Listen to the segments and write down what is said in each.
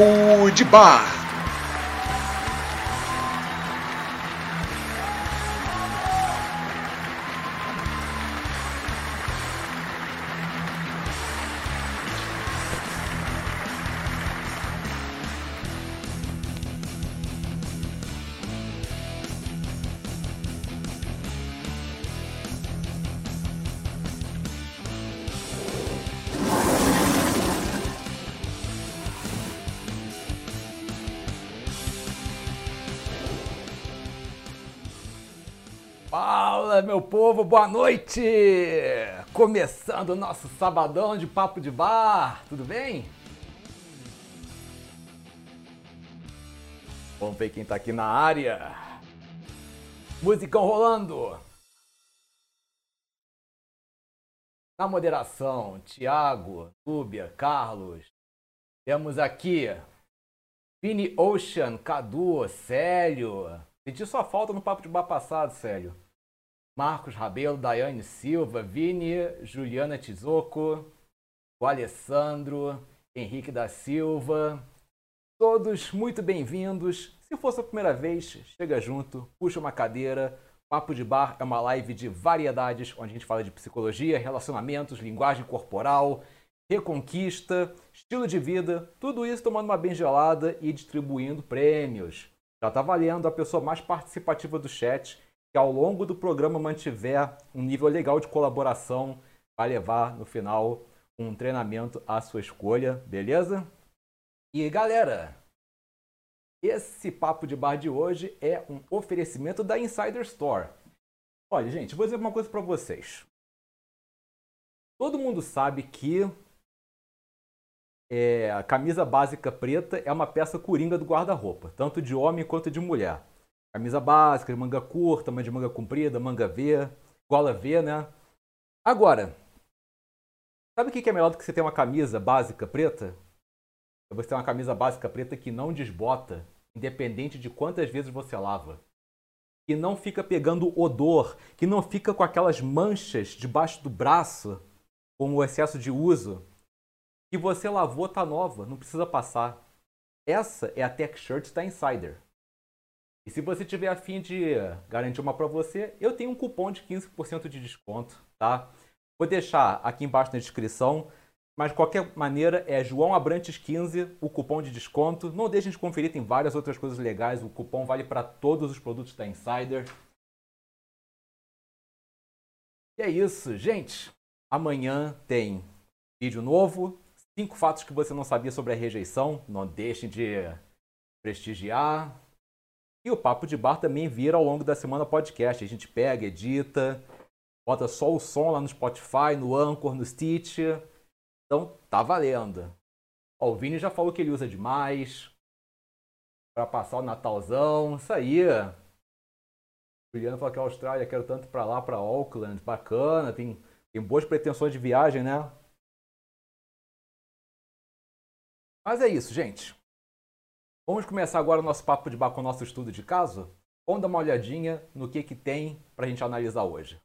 Papo de Bar. Povo, boa noite! Começando o nosso sabadão de papo de bar, tudo bem? Vamos ver quem tá aqui na área. Musicão rolando. Na moderação, Thiago, Túbia, Carlos. Temos aqui Vini Ocean, Cadu, Célio. Senti sua falta no papo de bar passado, Célio. Marcos Rabelo, Daiane Silva, Vini, Juliana Tizoco, o Alessandro, Henrique da Silva. Todos muito bem-vindos. Se for sua primeira vez, chega junto, puxa uma cadeira. Papo de Bar é uma live de variedades, onde a gente fala de psicologia, relacionamentos, linguagem corporal, reconquista, estilo de vida, tudo isso tomando uma bem gelada e distribuindo prêmios. Já está valendo a pessoa mais participativa do chat, que ao longo do programa mantiver um nível legal de colaboração, vai levar no final um treinamento à sua escolha, beleza? E galera, esse papo de bar de hoje é um oferecimento da Insider Store. Olha, gente, vou dizer uma coisa para vocês. Todo mundo sabe que é, a camisa básica preta é uma peça coringa do guarda-roupa, tanto de homem quanto de mulher. Camisa básica, de manga curta, de manga comprida, manga V, gola V, né? Agora, sabe o que é melhor do que você ter uma camisa básica preta? É você ter uma camisa básica preta que não desbota, independente de quantas vezes você lava. Que não fica pegando odor, que não fica com aquelas manchas debaixo do braço, com o excesso de uso que você lavou tá nova, não precisa passar. Essa é a Tech Shirt da Insider. E se você tiver afim de garantir uma para você, eu tenho um cupom de 15% de desconto, tá? Vou deixar aqui embaixo na descrição, mas de qualquer maneira é João Abrantes 15, o cupom de desconto. Não deixem de conferir, tem várias outras coisas legais. O cupom vale para todos os produtos da Insider. E é isso, gente. Amanhã tem vídeo novo, Cinco fatos que você não sabia sobre a rejeição. Não deixem de prestigiar. E o Papo de Bar também vira ao longo da semana podcast. A gente pega, edita, bota só o som lá no Spotify, no Anchor, no Stitch. Então tá valendo. Ó, o Vini já falou que ele usa demais. Para passar o Natalzão. Isso aí. O Juliano falou que a Austrália, quero tanto para lá, para Auckland. Bacana, tem, tem boas pretensões de viagem, né? Mas é isso, gente. Vamos começar agora o nosso papo de bar com o nosso estudo de caso? Vamos dar uma olhadinha no que, que tem para a gente analisar hoje.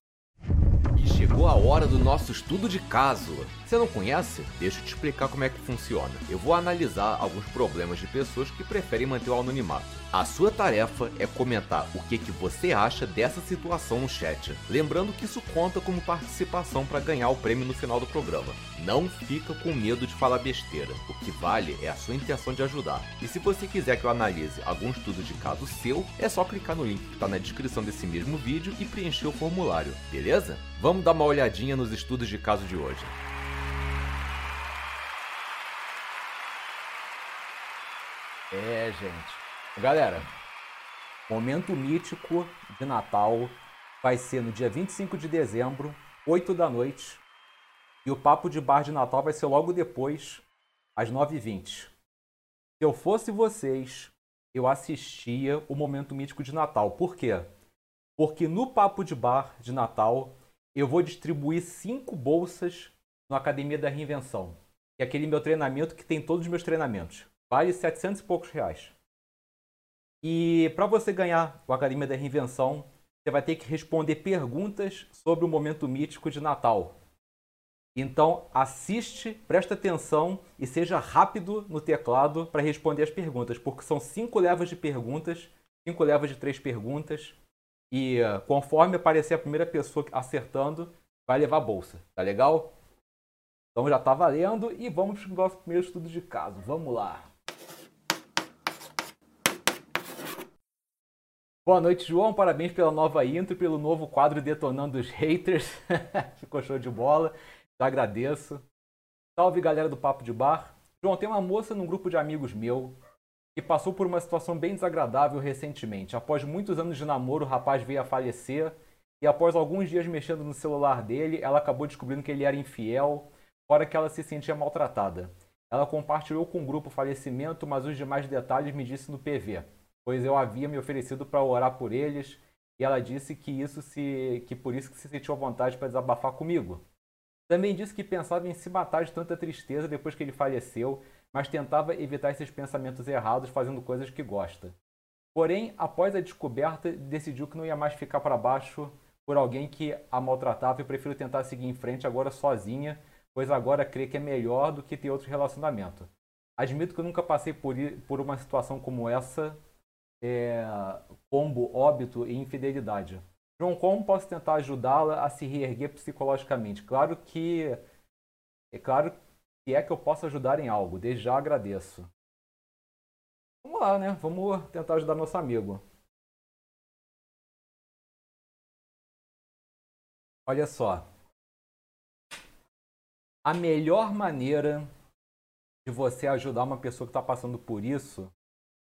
Chegou a hora do nosso estudo de caso. Você não conhece? Deixa eu te explicar como é que funciona. Eu vou analisar alguns problemas de pessoas que preferem manter o anonimato. A sua tarefa é comentar o que, que você acha dessa situação no chat. Lembrando que isso conta como participação para ganhar o prêmio no final do programa. Não fica com medo de falar besteira. O que vale é a sua intenção de ajudar. E se você quiser que eu analise algum estudo de caso seu, é só clicar no link que está na descrição desse mesmo vídeo e preencher o formulário, beleza? Vamos dar uma olhadinha nos estudos de caso de hoje. É, gente. Galera, momento mítico de Natal vai ser no dia 25 de dezembro, 8 da noite. E o papo de bar de Natal vai ser logo depois, às 9h20. Se eu fosse vocês, eu assistia o momento mítico de Natal. Por quê? Porque no papo de bar de Natal eu vou distribuir cinco bolsas no Academia da Reinvenção. Que é aquele meu treinamento que tem todos os meus treinamentos. Vale 700 e poucos reais. E para você ganhar o Academia da Reinvenção, você vai ter que responder perguntas sobre o momento mítico de Natal. Então, assiste, presta atenção e seja rápido no teclado para responder as perguntas, porque são cinco levas de perguntas, cinco levas de três perguntas, e uh, conforme aparecer a primeira pessoa acertando, vai levar a bolsa. Tá legal? Então já tá valendo e vamos para o nosso primeiro estudo de caso. Vamos lá. Boa noite, João. Parabéns pela nova intro pelo novo quadro Detonando os Haters. Ficou show de bola. Te agradeço. Salve, galera do Papo de Bar. João, tem uma moça num grupo de amigos meu que passou por uma situação bem desagradável recentemente. Após muitos anos de namoro, o rapaz veio a falecer e após alguns dias mexendo no celular dele, ela acabou descobrindo que ele era infiel fora que ela se sentia maltratada. Ela compartilhou com o grupo o falecimento, mas os demais detalhes me disse no PV, pois eu havia me oferecido para orar por eles, e ela disse que isso se que por isso que se sentiu à vontade para desabafar comigo. Também disse que pensava em se matar de tanta tristeza depois que ele faleceu, mas tentava evitar esses pensamentos errados fazendo coisas que gosta. Porém, após a descoberta, decidiu que não ia mais ficar para baixo por alguém que a maltratava e prefiro tentar seguir em frente agora sozinha, pois agora crê que é melhor do que ter outro relacionamento. Admito que eu nunca passei por, por uma situação como essa, é, combo, óbito e infidelidade. João, como posso tentar ajudá-la a se reerguer psicologicamente? Claro que é claro que é que eu posso ajudar em algo. Desde já agradeço. Vamos lá, né? Vamos tentar ajudar nosso amigo. Olha só a melhor maneira de você ajudar uma pessoa que está passando por isso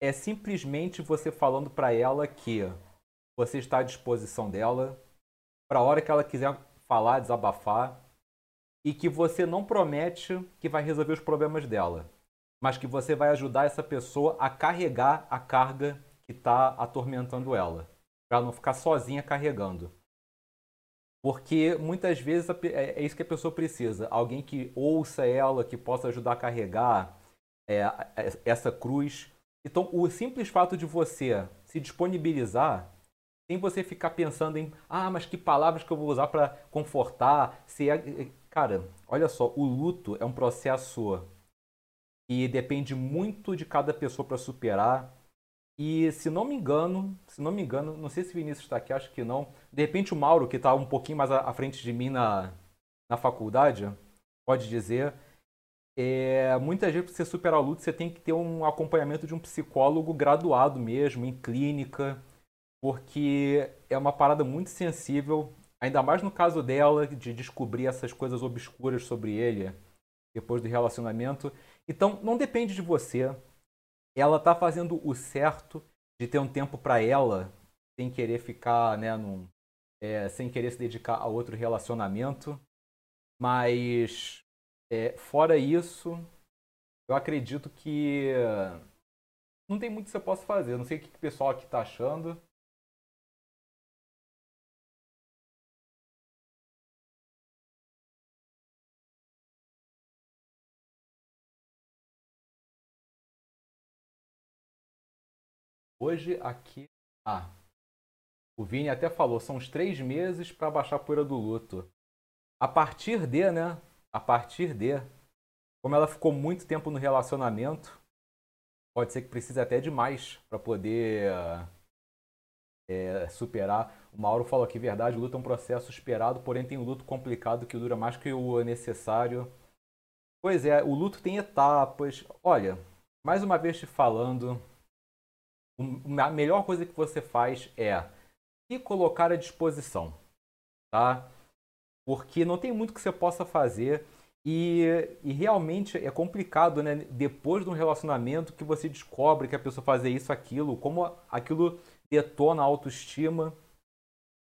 é simplesmente você falando para ela que você está à disposição dela para a hora que ela quiser falar, desabafar e que você não promete que vai resolver os problemas dela, mas que você vai ajudar essa pessoa a carregar a carga que está atormentando ela, para não ficar sozinha carregando. Porque muitas vezes é, é isso que a pessoa precisa. Alguém que ouça ela, que possa ajudar a carregar é, é, essa cruz. Então, o simples fato de você se disponibilizar, sem você ficar pensando em, ah, mas que palavras que eu vou usar para confortar. Se é... Cara, olha só, o luto é um processo que depende muito de cada pessoa para superar. E se não me engano, se não me engano, não sei se o Vinícius está aqui, acho que não. De repente o Mauro, que está um pouquinho mais à frente de mim na, na faculdade, pode dizer. É, muitas vezes para você superar o luto, você tem que ter um acompanhamento de um psicólogo graduado mesmo, em clínica, porque é uma parada muito sensível, ainda mais no caso dela, de descobrir essas coisas obscuras sobre ele depois do relacionamento. Então, não depende de você ela tá fazendo o certo de ter um tempo para ela, sem querer ficar, né, num, é, sem querer se dedicar a outro relacionamento. Mas, é, fora isso, eu acredito que não tem muito que você possa fazer. Não sei o que o pessoal aqui tá achando. Hoje aqui. Ah. O Vini até falou, são os três meses para baixar a poeira do luto. A partir de, né? A partir de. Como ela ficou muito tempo no relacionamento, pode ser que precise até de mais para poder é, superar. O Mauro falou aqui, verdade, o luto é um processo esperado, porém tem um luto complicado que dura mais que o necessário. Pois é, o luto tem etapas. Olha, mais uma vez te falando, a melhor coisa que você faz é se colocar à disposição, tá? Porque não tem muito que você possa fazer e, e realmente é complicado, né? Depois de um relacionamento que você descobre que a pessoa faz isso, aquilo, como aquilo detona a autoestima.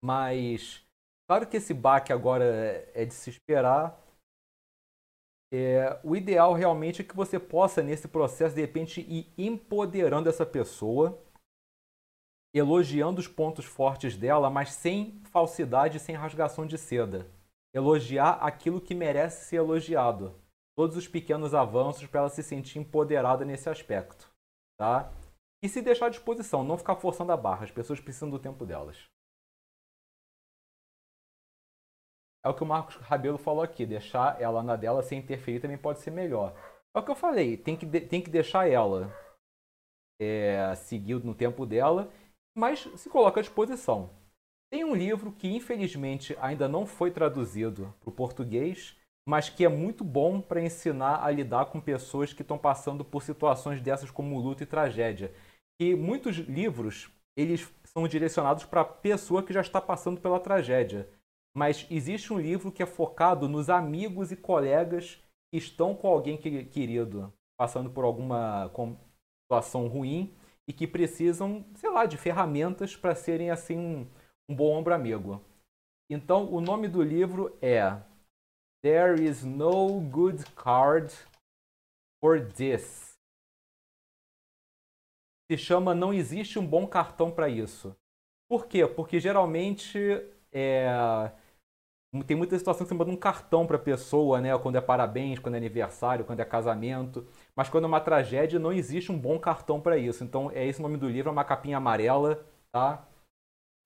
Mas claro que esse baque agora é de se esperar, é, o ideal realmente é que você possa, nesse processo, de repente, ir empoderando essa pessoa, elogiando os pontos fortes dela, mas sem falsidade, sem rasgação de seda. Elogiar aquilo que merece ser elogiado. Todos os pequenos avanços para ela se sentir empoderada nesse aspecto. Tá? E se deixar à disposição, não ficar forçando a barra. As pessoas precisam do tempo delas. É o que o Marcos Rabelo falou aqui. Deixar ela na dela sem interferir também pode ser melhor. É o que eu falei. Tem que, tem que deixar ela é, seguir no tempo dela, mas se coloca à disposição. Tem um livro que infelizmente ainda não foi traduzido para o português, mas que é muito bom para ensinar a lidar com pessoas que estão passando por situações dessas como luto e tragédia. E muitos livros eles são direcionados para a pessoa que já está passando pela tragédia. Mas existe um livro que é focado nos amigos e colegas que estão com alguém querido passando por alguma situação ruim e que precisam, sei lá, de ferramentas para serem assim um, um bom ombro amigo. Então, o nome do livro é There is no good card for this. Se chama Não existe um bom cartão para isso. Por quê? Porque geralmente é, tem muita situação que você manda um cartão para a pessoa, né? Quando é parabéns, quando é aniversário, quando é casamento. Mas quando é uma tragédia, não existe um bom cartão para isso. Então, é esse o nome do livro, é uma capinha amarela, tá?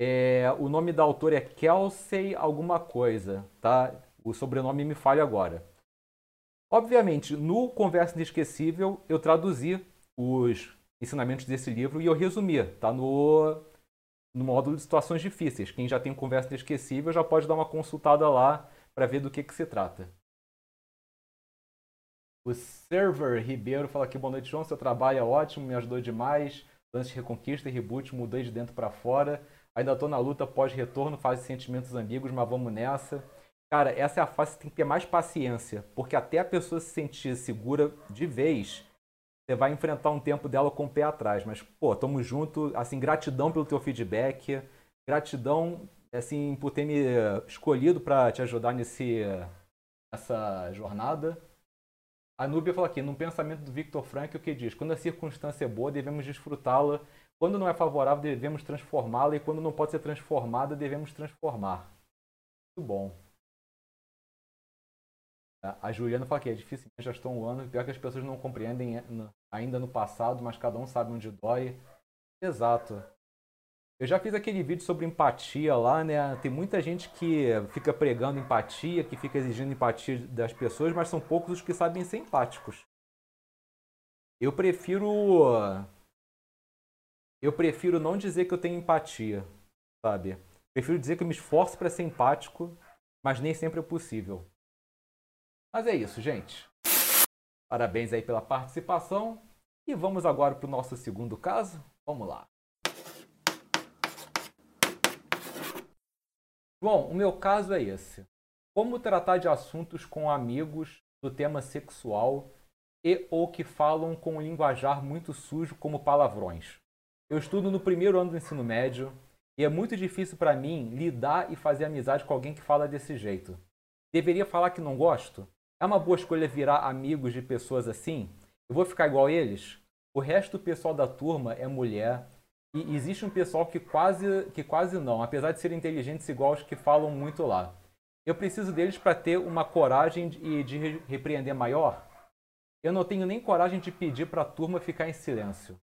É, o nome da autora é Kelsey alguma coisa, tá? O sobrenome me falha agora. Obviamente, no Conversa Inesquecível, eu traduzi os ensinamentos desse livro e eu resumi, tá? No no módulo de situações difíceis. Quem já tem conversa inesquecível já pode dar uma consultada lá para ver do que, que se trata. O Server Ribeiro fala aqui, boa noite, João. Seu trabalho é ótimo, me ajudou demais. Lance de reconquista e reboot, mudei de dentro para fora. Ainda tô na luta pós-retorno, fase de sentimentos ambíguos, mas vamos nessa. Cara, essa é a fase que tem que ter mais paciência, porque até a pessoa se sentir segura de vez, você vai enfrentar um tempo dela com o pé atrás. Mas, pô, tamo junto. Assim, gratidão pelo teu feedback. Gratidão, assim, por ter me escolhido para te ajudar nesse, nessa jornada. A Núbia fala aqui, no pensamento do Victor Frank, o que diz? Quando a circunstância é boa, devemos desfrutá-la. Quando não é favorável, devemos transformá-la. E quando não pode ser transformada, devemos transformar. Muito bom. A Juliana fala que é difícil, já estou um ano. Pior que as pessoas não compreendem é, ainda no passado, mas cada um sabe onde dói. Exato. Eu já fiz aquele vídeo sobre empatia lá, né? Tem muita gente que fica pregando empatia, que fica exigindo empatia das pessoas, mas são poucos os que sabem ser empáticos. Eu prefiro. Eu prefiro não dizer que eu tenho empatia, sabe? Prefiro dizer que eu me esforço para ser empático, mas nem sempre é possível. Mas é isso, gente. Parabéns aí pela participação. E vamos agora para o nosso segundo caso. Vamos lá. Bom, o meu caso é esse. Como tratar de assuntos com amigos do tema sexual e ou que falam com um linguajar muito sujo como palavrões. Eu estudo no primeiro ano do ensino médio e é muito difícil para mim lidar e fazer amizade com alguém que fala desse jeito. Deveria falar que não gosto? É uma boa escolha virar amigos de pessoas assim? Eu vou ficar igual eles? O resto do pessoal da turma é mulher. E existe um pessoal que quase, que quase não, apesar de serem inteligentes igual os que falam muito lá. Eu preciso deles para ter uma coragem de, de repreender maior? Eu não tenho nem coragem de pedir para a turma ficar em silêncio.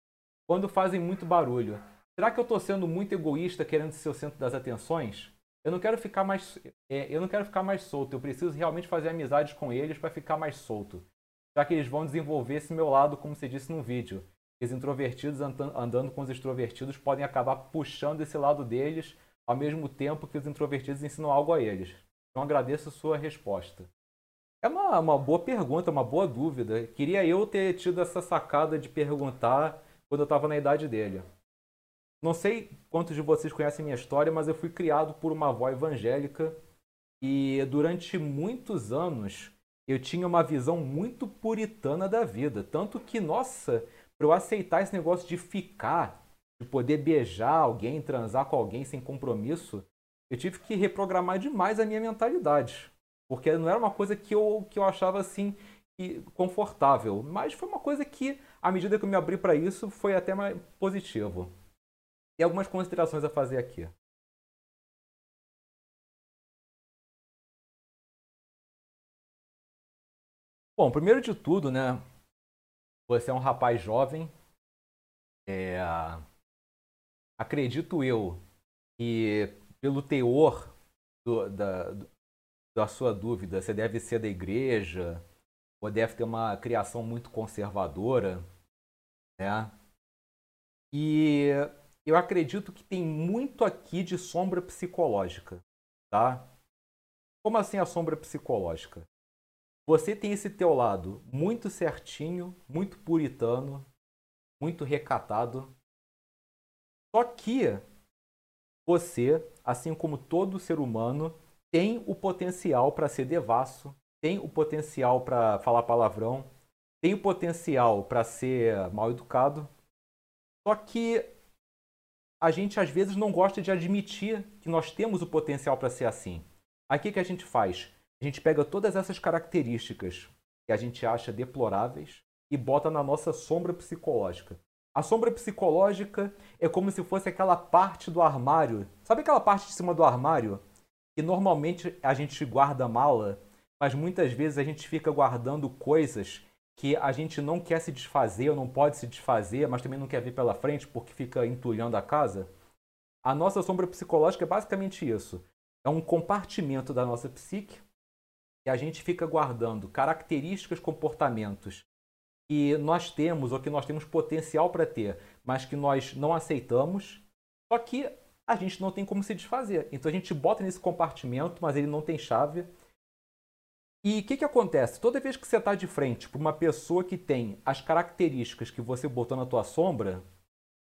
Quando fazem muito barulho, será que eu estou sendo muito egoísta querendo ser o centro das atenções? Eu não quero ficar mais é, eu não quero ficar mais solto. Eu preciso realmente fazer amizades com eles para ficar mais solto. Já que eles vão desenvolver esse meu lado como você disse no vídeo. Os introvertidos andando com os extrovertidos podem acabar puxando esse lado deles ao mesmo tempo que os introvertidos ensinam algo a eles. Então agradeço a sua resposta. É uma, uma boa pergunta uma boa dúvida. Queria eu ter tido essa sacada de perguntar quando eu estava na idade dele não sei quantos de vocês conhecem minha história, mas eu fui criado por uma avó evangélica e durante muitos anos eu tinha uma visão muito puritana da vida. Tanto que, nossa, para eu aceitar esse negócio de ficar, de poder beijar alguém, transar com alguém sem compromisso, eu tive que reprogramar demais a minha mentalidade. Porque não era uma coisa que eu, que eu achava assim confortável. Mas foi uma coisa que, à medida que eu me abri para isso, foi até mais positivo. E algumas considerações a fazer aqui. Bom, primeiro de tudo, né? Você é um rapaz jovem, É, acredito eu que pelo teor do, da, da sua dúvida, você deve ser da igreja ou deve ter uma criação muito conservadora, né? E eu acredito que tem muito aqui de sombra psicológica, tá? Como assim a sombra psicológica? Você tem esse teu lado muito certinho, muito puritano, muito recatado. Só que você, assim como todo ser humano, tem o potencial para ser devasso, tem o potencial para falar palavrão, tem o potencial para ser mal educado. Só que a gente às vezes não gosta de admitir que nós temos o potencial para ser assim. Que, que a gente faz? A gente pega todas essas características que a gente acha deploráveis e bota na nossa sombra psicológica. A sombra psicológica é como se fosse aquela parte do armário. Sabe aquela parte de cima do armário? Que normalmente a gente guarda mala, mas muitas vezes a gente fica guardando coisas que a gente não quer se desfazer ou não pode se desfazer, mas também não quer ver pela frente porque fica entulhando a casa. A nossa sombra psicológica é basicamente isso. É um compartimento da nossa psique que a gente fica guardando características, comportamentos que nós temos ou que nós temos potencial para ter, mas que nós não aceitamos, só que a gente não tem como se desfazer. Então a gente bota nesse compartimento, mas ele não tem chave. E o que, que acontece? Toda vez que você está de frente para uma pessoa que tem as características que você botou na tua sombra,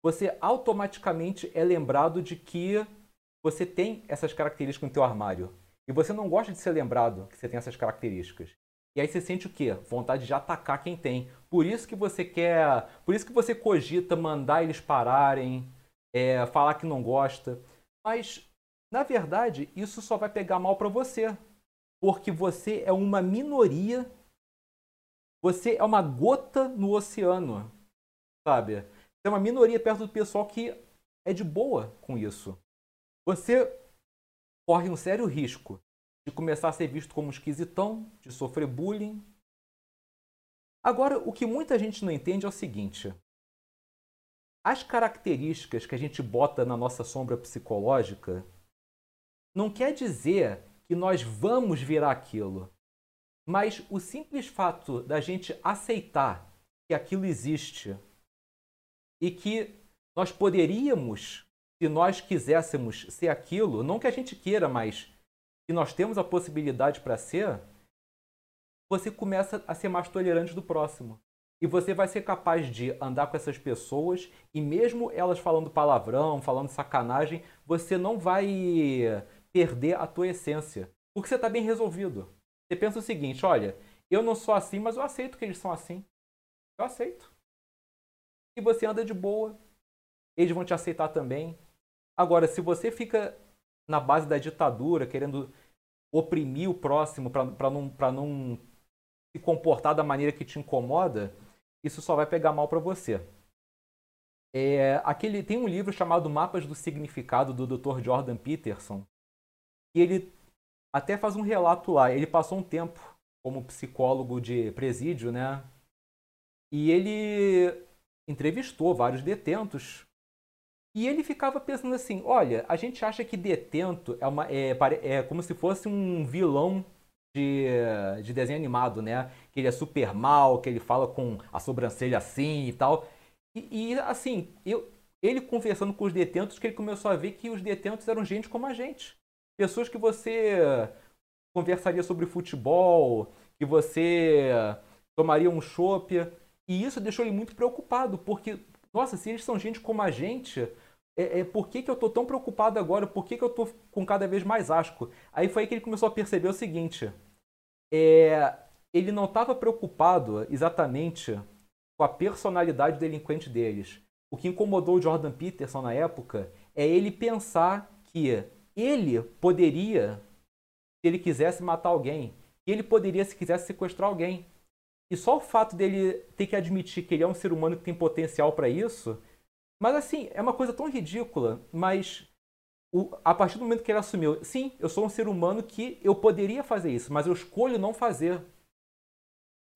você automaticamente é lembrado de que você tem essas características no teu armário. E você não gosta de ser lembrado que você tem essas características. E aí você sente o quê? Vontade de atacar quem tem. Por isso que você quer. Por isso que você cogita mandar eles pararem, é, falar que não gosta. Mas, na verdade, isso só vai pegar mal para você. Porque você é uma minoria. Você é uma gota no oceano. Sabe? Você é uma minoria perto do pessoal que é de boa com isso. Você corre um sério risco de começar a ser visto como esquisitão, de sofrer bullying. Agora, o que muita gente não entende é o seguinte: as características que a gente bota na nossa sombra psicológica não quer dizer que nós vamos virar aquilo. Mas o simples fato da gente aceitar que aquilo existe e que nós poderíamos, se nós quiséssemos ser aquilo, não que a gente queira, mas que nós temos a possibilidade para ser, você começa a ser mais tolerante do próximo. E você vai ser capaz de andar com essas pessoas e mesmo elas falando palavrão, falando sacanagem, você não vai perder a tua essência. Porque você está bem resolvido. Você pensa o seguinte, olha, eu não sou assim, mas eu aceito que eles são assim. Eu aceito. E você anda de boa. Eles vão te aceitar também. Agora, se você fica na base da ditadura, querendo oprimir o próximo para não, não se comportar da maneira que te incomoda, isso só vai pegar mal para você. É, aquele, tem um livro chamado Mapas do Significado, do Dr. Jordan Peterson, e ele até faz um relato lá. Ele passou um tempo como psicólogo de presídio, né? E ele entrevistou vários detentos e ele ficava pensando assim: olha, a gente acha que detento é, uma, é, é como se fosse um vilão de, de desenho animado, né? Que ele é super mal, que ele fala com a sobrancelha assim e tal. E, e assim, eu, ele conversando com os detentos, que ele começou a ver que os detentos eram gente como a gente. Pessoas que você conversaria sobre futebol, que você tomaria um chopp. E isso deixou ele muito preocupado, porque nossa, se eles são gente como a gente, é, é, por que, que eu estou tão preocupado agora? Por que, que eu estou com cada vez mais asco? Aí foi aí que ele começou a perceber o seguinte: é, ele não estava preocupado exatamente com a personalidade delinquente deles. O que incomodou o Jordan Peterson na época é ele pensar que ele poderia, se ele quisesse matar alguém, ele poderia, se quisesse, sequestrar alguém. E só o fato dele ter que admitir que ele é um ser humano que tem potencial para isso. Mas assim, é uma coisa tão ridícula, mas o, a partir do momento que ele assumiu, sim, eu sou um ser humano que eu poderia fazer isso, mas eu escolho não fazer.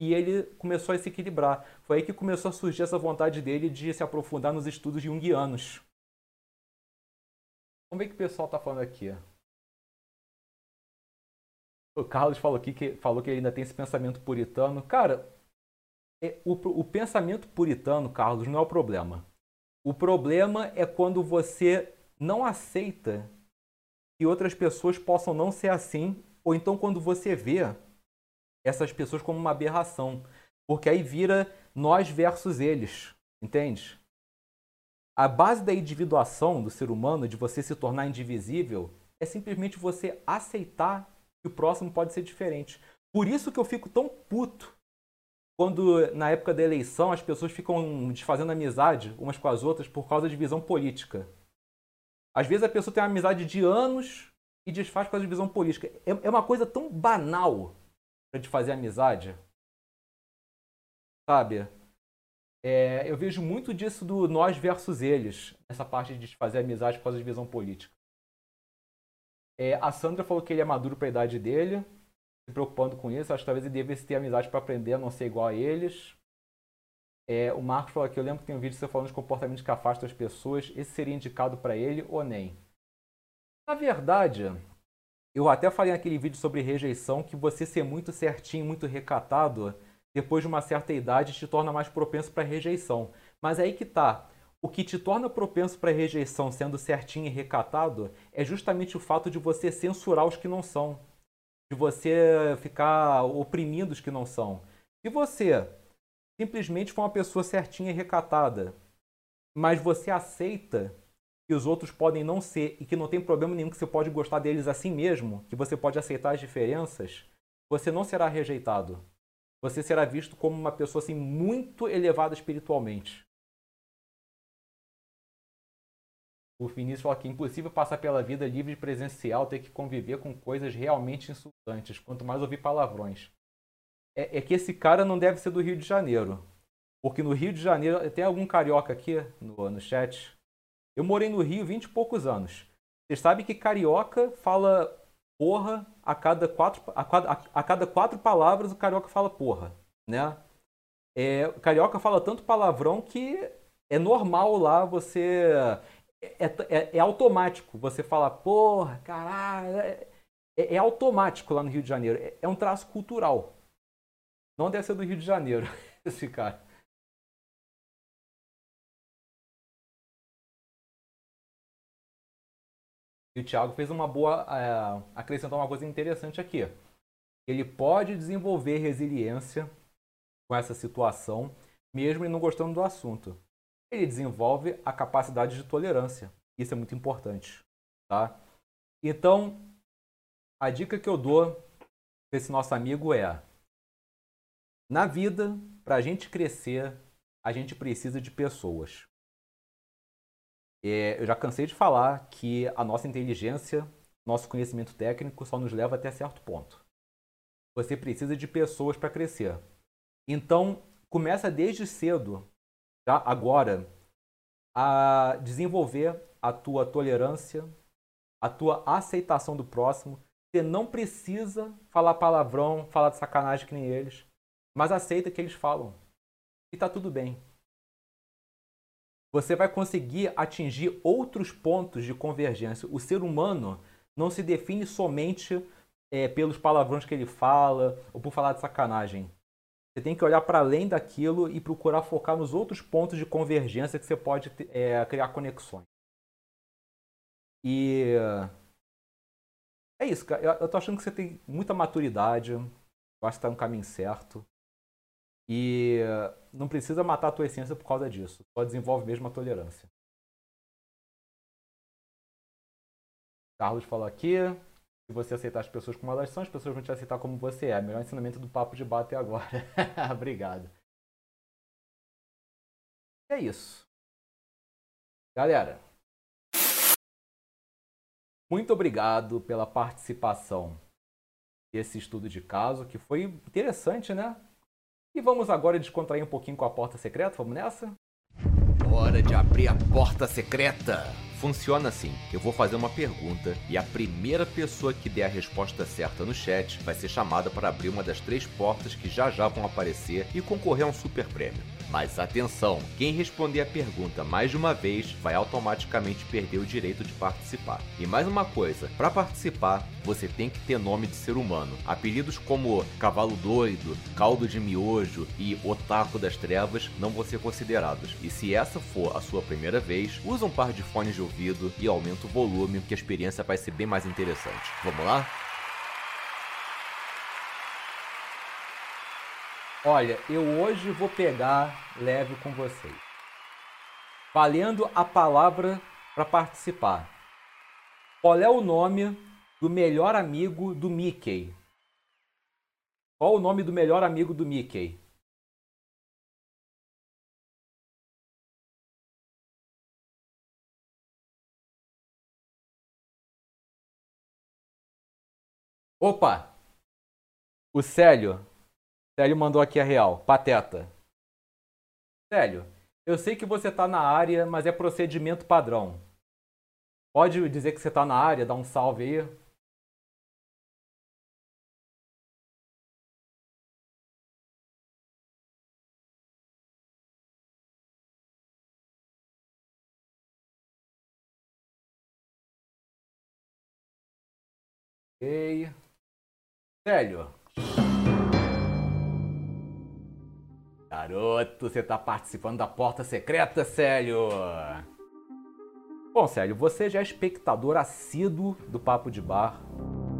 e ele começou a se equilibrar. Foi aí que começou a surgir essa vontade dele de se aprofundar nos estudos junguianos. Vamos ver o que o pessoal está falando aqui. O Carlos falou aqui que falou que ele ainda tem esse pensamento puritano. Cara, é, o, o pensamento puritano, Carlos, não é o problema. O problema é quando você não aceita que outras pessoas possam não ser assim, ou então quando você vê essas pessoas como uma aberração. Porque aí vira nós versus eles, entende? A base da individuação do ser humano, de você se tornar indivisível, é simplesmente você aceitar que o próximo pode ser diferente. Por isso que eu fico tão puto quando, na época da eleição, as pessoas ficam desfazendo amizade umas com as outras por causa de visão política. Às vezes a pessoa tem uma amizade de anos e desfaz por causa de visão política. É, é uma coisa tão banal de fazer amizade. Sabe? É, eu vejo muito disso do nós versus eles, essa parte de fazer amizade por causa de visão política. É, a Sandra falou que ele é maduro para a idade dele, se preocupando com isso. Acho que talvez ele devesse ter amizade para aprender a não ser igual a eles. É, o Marcos falou aqui, eu lembro que tem um vídeo você falando de comportamentos que afastam as pessoas. Esse seria indicado para ele ou nem? Na verdade, eu até falei naquele vídeo sobre rejeição que você ser muito certinho, muito recatado, depois de uma certa idade te torna mais propenso para rejeição. Mas aí que tá. O que te torna propenso para rejeição sendo certinho e recatado é justamente o fato de você censurar os que não são. De você ficar oprimindo os que não são. Se você simplesmente for uma pessoa certinha e recatada, mas você aceita que os outros podem não ser e que não tem problema nenhum que você pode gostar deles assim mesmo, que você pode aceitar as diferenças, você não será rejeitado. Você será visto como uma pessoa assim muito elevada espiritualmente. O Vinícius fala que é impossível passar pela vida livre de presencial, ter que conviver com coisas realmente insultantes, quanto mais ouvir palavrões. É, é que esse cara não deve ser do Rio de Janeiro. Porque no Rio de Janeiro, tem algum carioca aqui no, no chat? Eu morei no Rio 20 e poucos anos. Vocês sabem que carioca fala porra a cada quatro, a, cada, a, cada quatro palavras o carioca fala porra, né? É, o carioca fala tanto palavrão que é normal lá você é, é, é automático você falar porra, caralho, é, é, é, automático lá no Rio de Janeiro. É, é um traço cultural. Não deve ser do Rio de Janeiro esse cara. E o Thiago fez uma boa. É, acrescentou uma coisa interessante aqui. Ele pode desenvolver resiliência com essa situação, mesmo não gostando do assunto. Ele desenvolve a capacidade de tolerância. Isso é muito importante. Tá? Então, a dica que eu dou para esse nosso amigo é: na vida, para a gente crescer, a gente precisa de pessoas. É, eu já cansei de falar que a nossa inteligência, nosso conhecimento técnico só nos leva até certo ponto. Você precisa de pessoas para crescer. Então, começa desde cedo, já agora, a desenvolver a tua tolerância, a tua aceitação do próximo. Você não precisa falar palavrão, falar de sacanagem que nem eles, mas aceita que eles falam. E tá tudo bem você vai conseguir atingir outros pontos de convergência. O ser humano não se define somente é, pelos palavrões que ele fala ou por falar de sacanagem. Você tem que olhar para além daquilo e procurar focar nos outros pontos de convergência que você pode é, criar conexões. E é isso, cara. Eu tô achando que você tem muita maturidade. Eu acho que está no caminho certo. E não precisa matar a tua essência por causa disso. Só desenvolve mesmo a tolerância. Carlos falou aqui. Se você aceitar as pessoas como elas são, as pessoas vão te aceitar como você é. Melhor ensinamento do papo de bate agora. Obrigado. É isso. Galera, muito obrigado pela participação desse estudo de caso, que foi interessante, né? E vamos agora descontrair um pouquinho com a porta secreta, vamos nessa? Hora de abrir a porta secreta! Funciona assim: eu vou fazer uma pergunta e a primeira pessoa que der a resposta certa no chat vai ser chamada para abrir uma das três portas que já já vão aparecer e concorrer a um super prêmio. Mas atenção, quem responder a pergunta mais de uma vez vai automaticamente perder o direito de participar. E mais uma coisa, para participar, você tem que ter nome de ser humano. Apelidos como Cavalo Doido, Caldo de Miojo e Otaku das Trevas não vão ser considerados. E se essa for a sua primeira vez, usa um par de fones de ouvido e aumenta o volume, que a experiência vai ser bem mais interessante. Vamos lá? Olha, eu hoje vou pegar leve com vocês. Valendo a palavra para participar. Qual é o nome do melhor amigo do Mickey? Qual o nome do melhor amigo do Mickey? Opa! O Célio. Célio mandou aqui a real. Pateta. Célio, eu sei que você está na área, mas é procedimento padrão. Pode dizer que você está na área, dar um salve aí. Ok. Célio. Garoto, você tá participando da porta secreta, Célio? Bom, Célio, você já é espectador assíduo do Papo de Bar.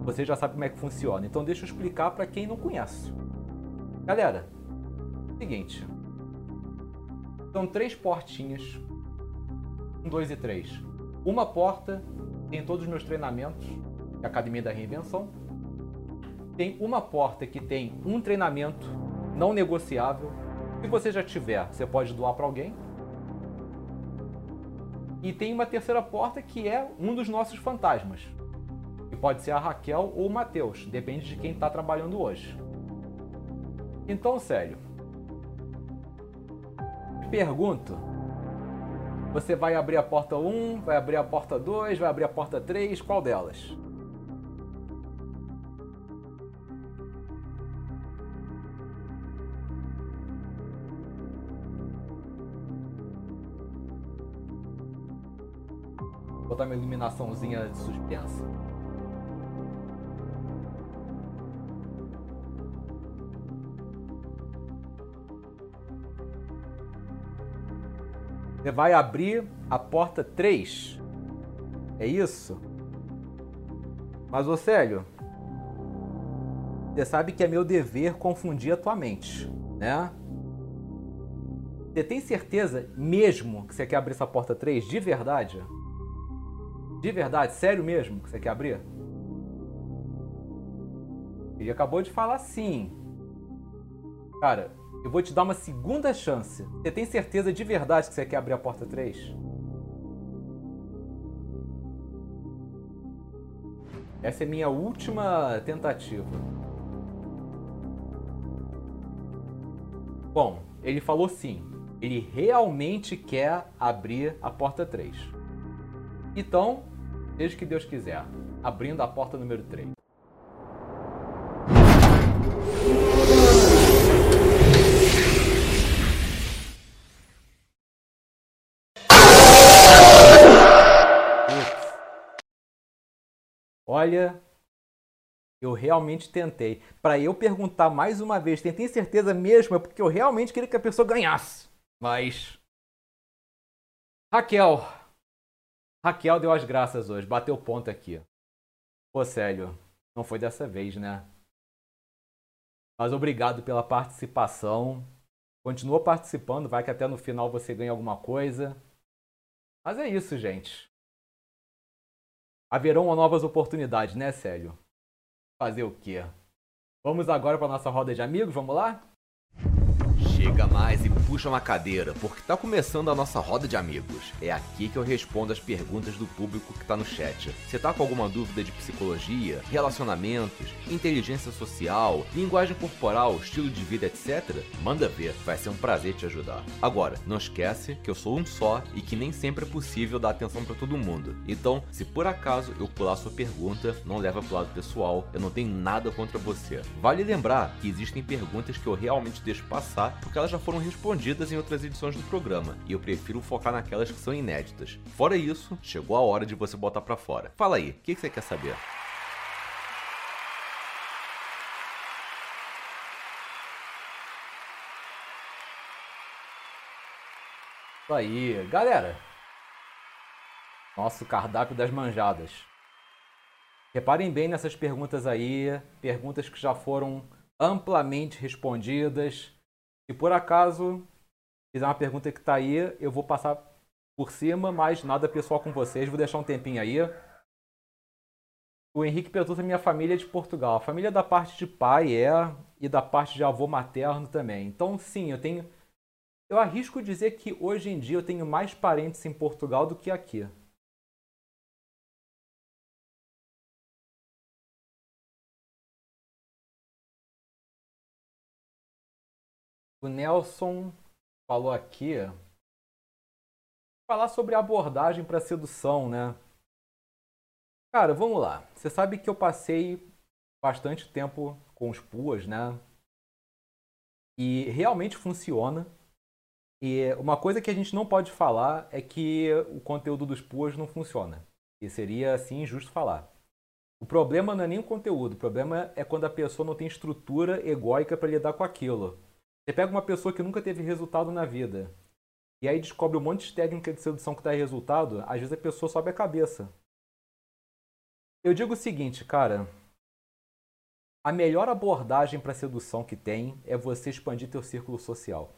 Você já sabe como é que funciona. Então deixa eu explicar para quem não conhece. Galera, seguinte. São três portinhas. Um, dois e três. Uma porta tem todos os meus treinamentos. É Academia da Reinvenção. Tem uma porta que tem um treinamento não negociável. Se você já tiver, você pode doar para alguém. E tem uma terceira porta que é um dos nossos fantasmas. Que pode ser a Raquel ou o Matheus, depende de quem está trabalhando hoje. Então, sério. Pergunto. Você vai abrir a porta 1, vai abrir a porta 2, vai abrir a porta 3, qual delas? Uma iluminaçãozinha de suspensa. Você vai abrir a porta 3. É isso? Mas, ô Célio, você sabe que é meu dever confundir a tua mente, né? Você tem certeza mesmo que você quer abrir essa porta 3 de verdade? De verdade, sério mesmo que você quer abrir? Ele acabou de falar sim. Cara, eu vou te dar uma segunda chance. Você tem certeza de verdade que você quer abrir a porta 3? Essa é minha última tentativa. Bom, ele falou sim. Ele realmente quer abrir a porta 3. Então, o que Deus quiser, abrindo a porta número 3. Olha, eu realmente tentei. Para eu perguntar mais uma vez, tentei certeza mesmo, é porque eu realmente queria que a pessoa ganhasse. Mas. Raquel. Raquel deu as graças hoje, bateu ponto aqui. Pô, Célio, não foi dessa vez, né? Mas obrigado pela participação. Continua participando, vai que até no final você ganha alguma coisa. Mas é isso, gente. Haverão novas oportunidades, né, Célio? Fazer o quê? Vamos agora para nossa roda de amigos, vamos lá? Chega mais e puxa uma cadeira, porque tá começando a nossa roda de amigos. É aqui que eu respondo as perguntas do público que tá no chat. Você tá com alguma dúvida de psicologia, relacionamentos, inteligência social, linguagem corporal, estilo de vida, etc? Manda ver, vai ser um prazer te ajudar. Agora, não esquece que eu sou um só e que nem sempre é possível dar atenção para todo mundo. Então, se por acaso eu pular sua pergunta, não leva pro lado pessoal, eu não tenho nada contra você. Vale lembrar que existem perguntas que eu realmente deixo passar porque elas já foram respondidas em outras edições do programa e eu prefiro focar naquelas que são inéditas. Fora isso, chegou a hora de você botar para fora. Fala aí, o que, que você quer saber? Isso aí, galera. Nosso cardápio das manjadas. Reparem bem nessas perguntas aí, perguntas que já foram amplamente respondidas. Se por acaso fizer uma pergunta que está aí, eu vou passar por cima, mas nada pessoal com vocês. Vou deixar um tempinho aí. O Henrique pergunta minha família é de Portugal. A família da parte de pai é e da parte de avô materno também. Então, sim, eu tenho. Eu arrisco dizer que hoje em dia eu tenho mais parentes em Portugal do que aqui. O Nelson falou aqui falar sobre abordagem para sedução, né? Cara, vamos lá. Você sabe que eu passei bastante tempo com os puas, né? E realmente funciona. E uma coisa que a gente não pode falar é que o conteúdo dos puas não funciona. E seria assim injusto falar. O problema não é nem o conteúdo, o problema é quando a pessoa não tem estrutura egóica para lidar com aquilo. Você pega uma pessoa que nunca teve resultado na vida e aí descobre um monte de técnica de sedução que dá resultado, às vezes a pessoa sobe a cabeça. Eu digo o seguinte, cara. A melhor abordagem para sedução que tem é você expandir teu círculo social.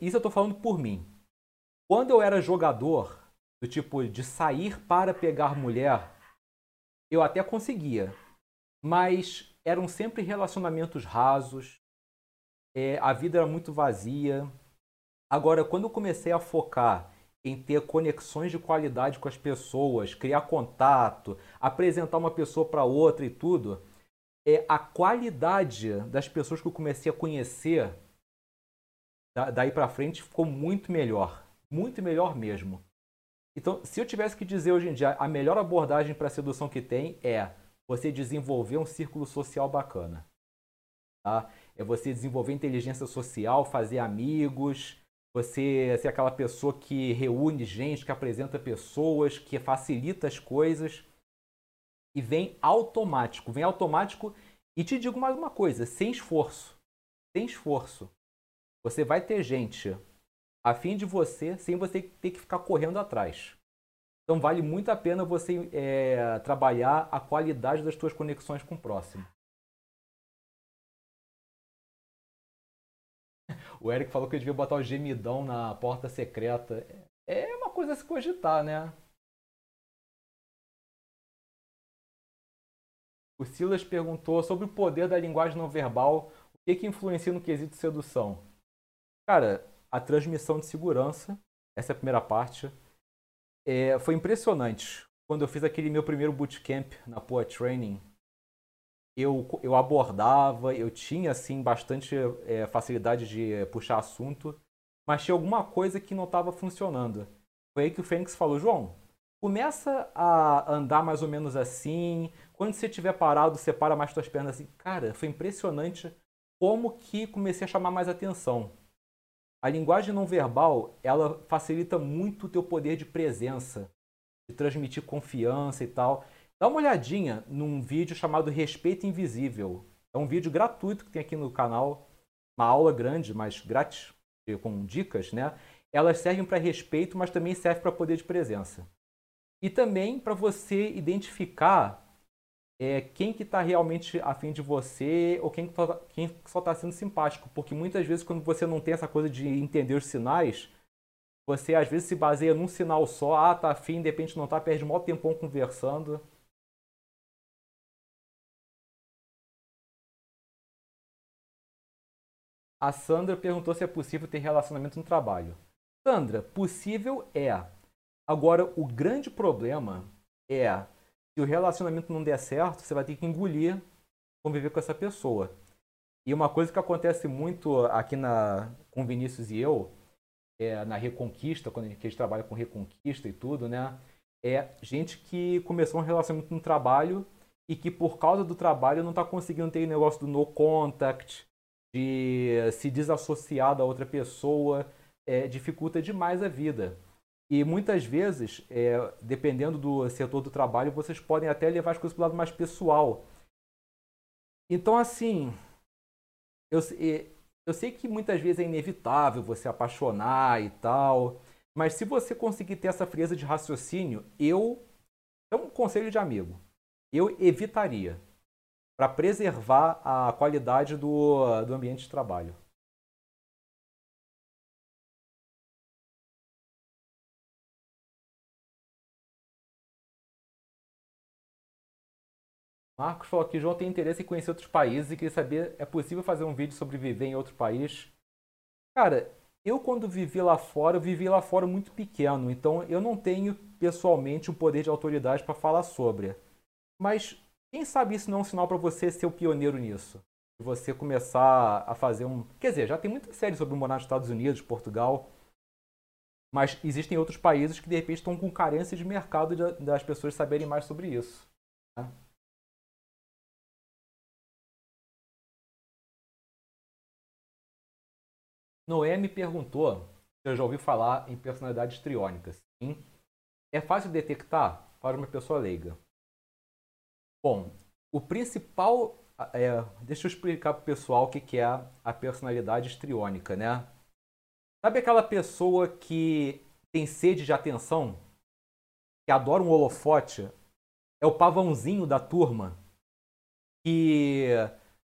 Isso eu estou falando por mim. Quando eu era jogador, do tipo de sair para pegar mulher, eu até conseguia. Mas eram sempre relacionamentos rasos, é, a vida era muito vazia. Agora, quando eu comecei a focar em ter conexões de qualidade com as pessoas, criar contato, apresentar uma pessoa para outra e tudo, é a qualidade das pessoas que eu comecei a conhecer daí para frente ficou muito melhor, muito melhor mesmo. Então, se eu tivesse que dizer hoje em dia, a melhor abordagem para sedução que tem é você desenvolver um círculo social bacana. Tá? É você desenvolver inteligência social, fazer amigos, você ser aquela pessoa que reúne gente, que apresenta pessoas, que facilita as coisas. E vem automático, vem automático. E te digo mais uma coisa, sem esforço. Sem esforço. Você vai ter gente a fim de você, sem você ter que ficar correndo atrás. Então vale muito a pena você é, trabalhar a qualidade das suas conexões com o próximo. O Eric falou que eu devia botar o gemidão na porta secreta. É uma coisa a se cogitar, né? O Silas perguntou sobre o poder da linguagem não verbal, o que, que influencia no quesito sedução. Cara, a transmissão de segurança, essa é a primeira parte, é, foi impressionante. Quando eu fiz aquele meu primeiro bootcamp na Poa Training, eu, eu abordava, eu tinha assim bastante é, facilidade de puxar assunto, mas tinha alguma coisa que não estava funcionando. Foi aí que o Fênix falou, João, começa a andar mais ou menos assim, quando você estiver parado, separa mais suas pernas assim. Cara, foi impressionante como que comecei a chamar mais atenção. A linguagem não verbal, ela facilita muito o teu poder de presença, de transmitir confiança e tal. Dá uma olhadinha num vídeo chamado Respeito Invisível. É um vídeo gratuito que tem aqui no canal, uma aula grande, mas grátis, com dicas, né? Elas servem para respeito, mas também servem para poder de presença. E também para você identificar é, quem que está realmente afim de você ou quem, tá, quem só está sendo simpático. Porque muitas vezes quando você não tem essa coisa de entender os sinais, você às vezes se baseia num sinal só, ah, tá afim, de repente não tá, perde um maior tempão conversando. A Sandra perguntou se é possível ter relacionamento no trabalho. Sandra, possível é. Agora, o grande problema é se o relacionamento não der certo, você vai ter que engolir conviver com essa pessoa. E uma coisa que acontece muito aqui na, com Vinícius e eu, é, na Reconquista, quando a gente trabalha com Reconquista e tudo, né? É gente que começou um relacionamento no trabalho e que por causa do trabalho não está conseguindo ter o negócio do no contact, de se desassociar da outra pessoa, é, dificulta demais a vida. E muitas vezes, é, dependendo do setor do trabalho, vocês podem até levar as coisas para o lado mais pessoal. Então, assim, eu, eu sei que muitas vezes é inevitável você apaixonar e tal, mas se você conseguir ter essa frieza de raciocínio, eu. É um conselho de amigo. Eu evitaria para preservar a qualidade do, do ambiente de trabalho. Marcos falou que João tem interesse em conhecer outros países e queria saber, é possível fazer um vídeo sobre viver em outro país? Cara, eu quando vivi lá fora, eu vivi lá fora muito pequeno, então eu não tenho pessoalmente um poder de autoridade para falar sobre. Mas quem sabe isso não é um sinal para você ser o pioneiro nisso? Você começar a fazer um. Quer dizer, já tem muita série sobre morar nos Estados Unidos, Portugal. Mas existem outros países que de repente estão com carência de mercado das pessoas saberem mais sobre isso. Né? Noé me perguntou se eu já ouvi falar em personalidades triônicas. Sim. É fácil detectar para uma pessoa leiga. Bom, o principal. É, deixa eu explicar para o pessoal o que, é a personalidade estriônica, né? Sabe aquela pessoa que tem sede de atenção? Que adora um holofote? É o pavãozinho da turma? Que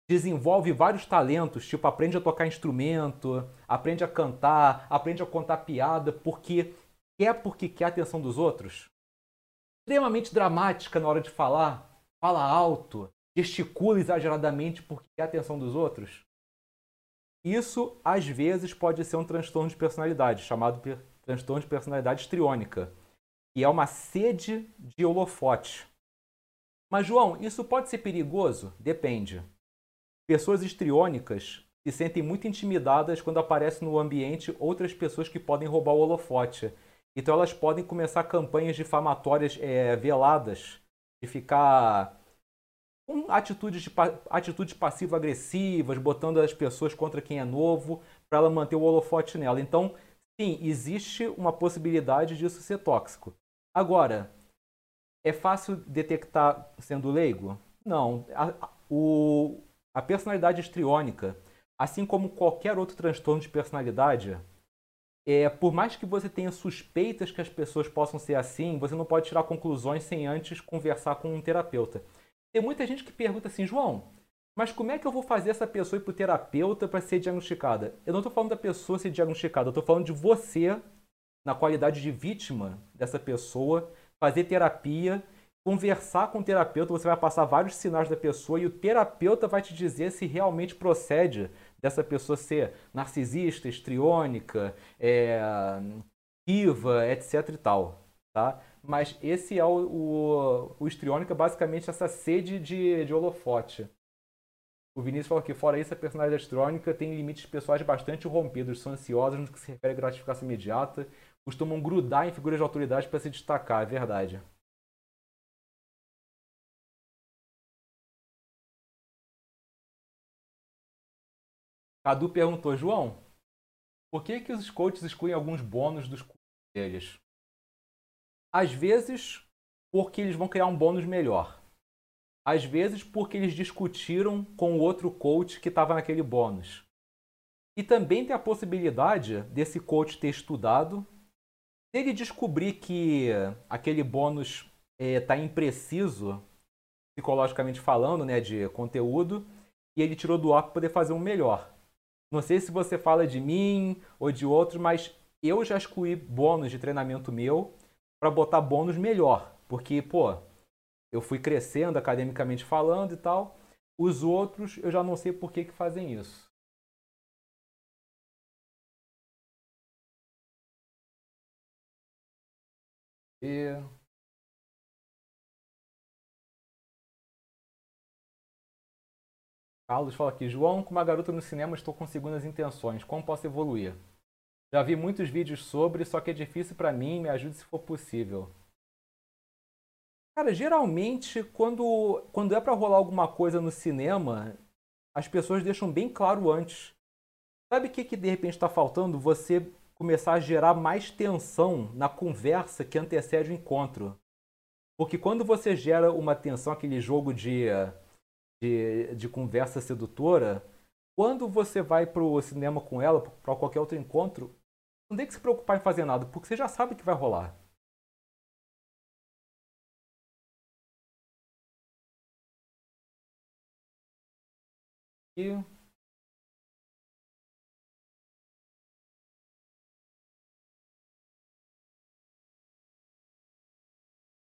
desenvolve vários talentos, tipo aprende a tocar instrumento, aprende a cantar, aprende a contar piada, porque quer porque quer a atenção dos outros. Extremamente dramática na hora de falar, fala alto, gesticula exageradamente porque quer a atenção dos outros. Isso, às vezes, pode ser um transtorno de personalidade, chamado transtorno de personalidade estriônica, que é uma sede de holofote. Mas, João, isso pode ser perigoso? Depende. Pessoas estriônicas se sentem muito intimidadas quando aparecem no ambiente outras pessoas que podem roubar o holofote. Então elas podem começar campanhas difamatórias é, veladas, de ficar com atitudes, de, atitudes passivo-agressivas, botando as pessoas contra quem é novo, para ela manter o holofote nela. Então, sim, existe uma possibilidade disso ser tóxico. Agora, é fácil detectar sendo leigo? Não. A, o, a personalidade estriônica, assim como qualquer outro transtorno de personalidade, é, por mais que você tenha suspeitas que as pessoas possam ser assim, você não pode tirar conclusões sem antes conversar com um terapeuta. Tem muita gente que pergunta assim, João, mas como é que eu vou fazer essa pessoa ir para o terapeuta para ser diagnosticada? Eu não estou falando da pessoa ser diagnosticada, eu estou falando de você, na qualidade de vítima dessa pessoa, fazer terapia conversar com o terapeuta, você vai passar vários sinais da pessoa e o terapeuta vai te dizer se realmente procede dessa pessoa ser narcisista, estriônica, é, iva, etc e tal, tá? Mas esse é o, o, o estriônica, basicamente essa sede de, de holofote. O Vinícius falou que, fora isso, a personalidade estrônica tem limites pessoais bastante rompidos, são ansiosos no que se refere à gratificação imediata, costumam grudar em figuras de autoridade para se destacar, é verdade. Cadu perguntou, João, por que, que os coaches excluem alguns bônus dos cursos deles? Às vezes, porque eles vão criar um bônus melhor. Às vezes, porque eles discutiram com o outro coach que estava naquele bônus. E também tem a possibilidade desse coach ter estudado, se ele descobrir que aquele bônus está é, impreciso, psicologicamente falando, né, de conteúdo, e ele tirou do ar para poder fazer um melhor. Não sei se você fala de mim ou de outro, mas eu já excluí bônus de treinamento meu para botar bônus melhor. Porque, pô, eu fui crescendo academicamente falando e tal. Os outros, eu já não sei por que, que fazem isso. E... Carlos fala aqui, João, com uma garota no cinema estou com segundas intenções. Como posso evoluir? Já vi muitos vídeos sobre, só que é difícil para mim, me ajude se for possível. Cara, geralmente quando, quando é para rolar alguma coisa no cinema, as pessoas deixam bem claro antes. Sabe o que, que de repente está faltando? Você começar a gerar mais tensão na conversa que antecede o encontro. Porque quando você gera uma tensão, aquele jogo de, de, de conversa sedutora, quando você vai para o cinema com ela, para qualquer outro encontro, não tem que se preocupar em fazer nada, porque você já sabe que vai rolar.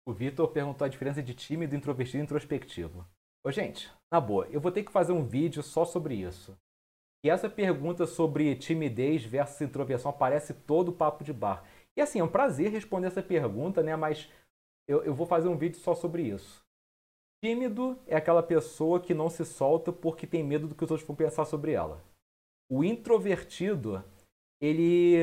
O Vitor perguntou a diferença de tímido, introvertido e introspectivo. Ô, gente, na boa, eu vou ter que fazer um vídeo só sobre isso. E essa pergunta sobre timidez versus introversão aparece todo o papo de bar. E assim, é um prazer responder essa pergunta, né? Mas eu, eu vou fazer um vídeo só sobre isso. Tímido é aquela pessoa que não se solta porque tem medo do que os outros vão pensar sobre ela. O introvertido, ele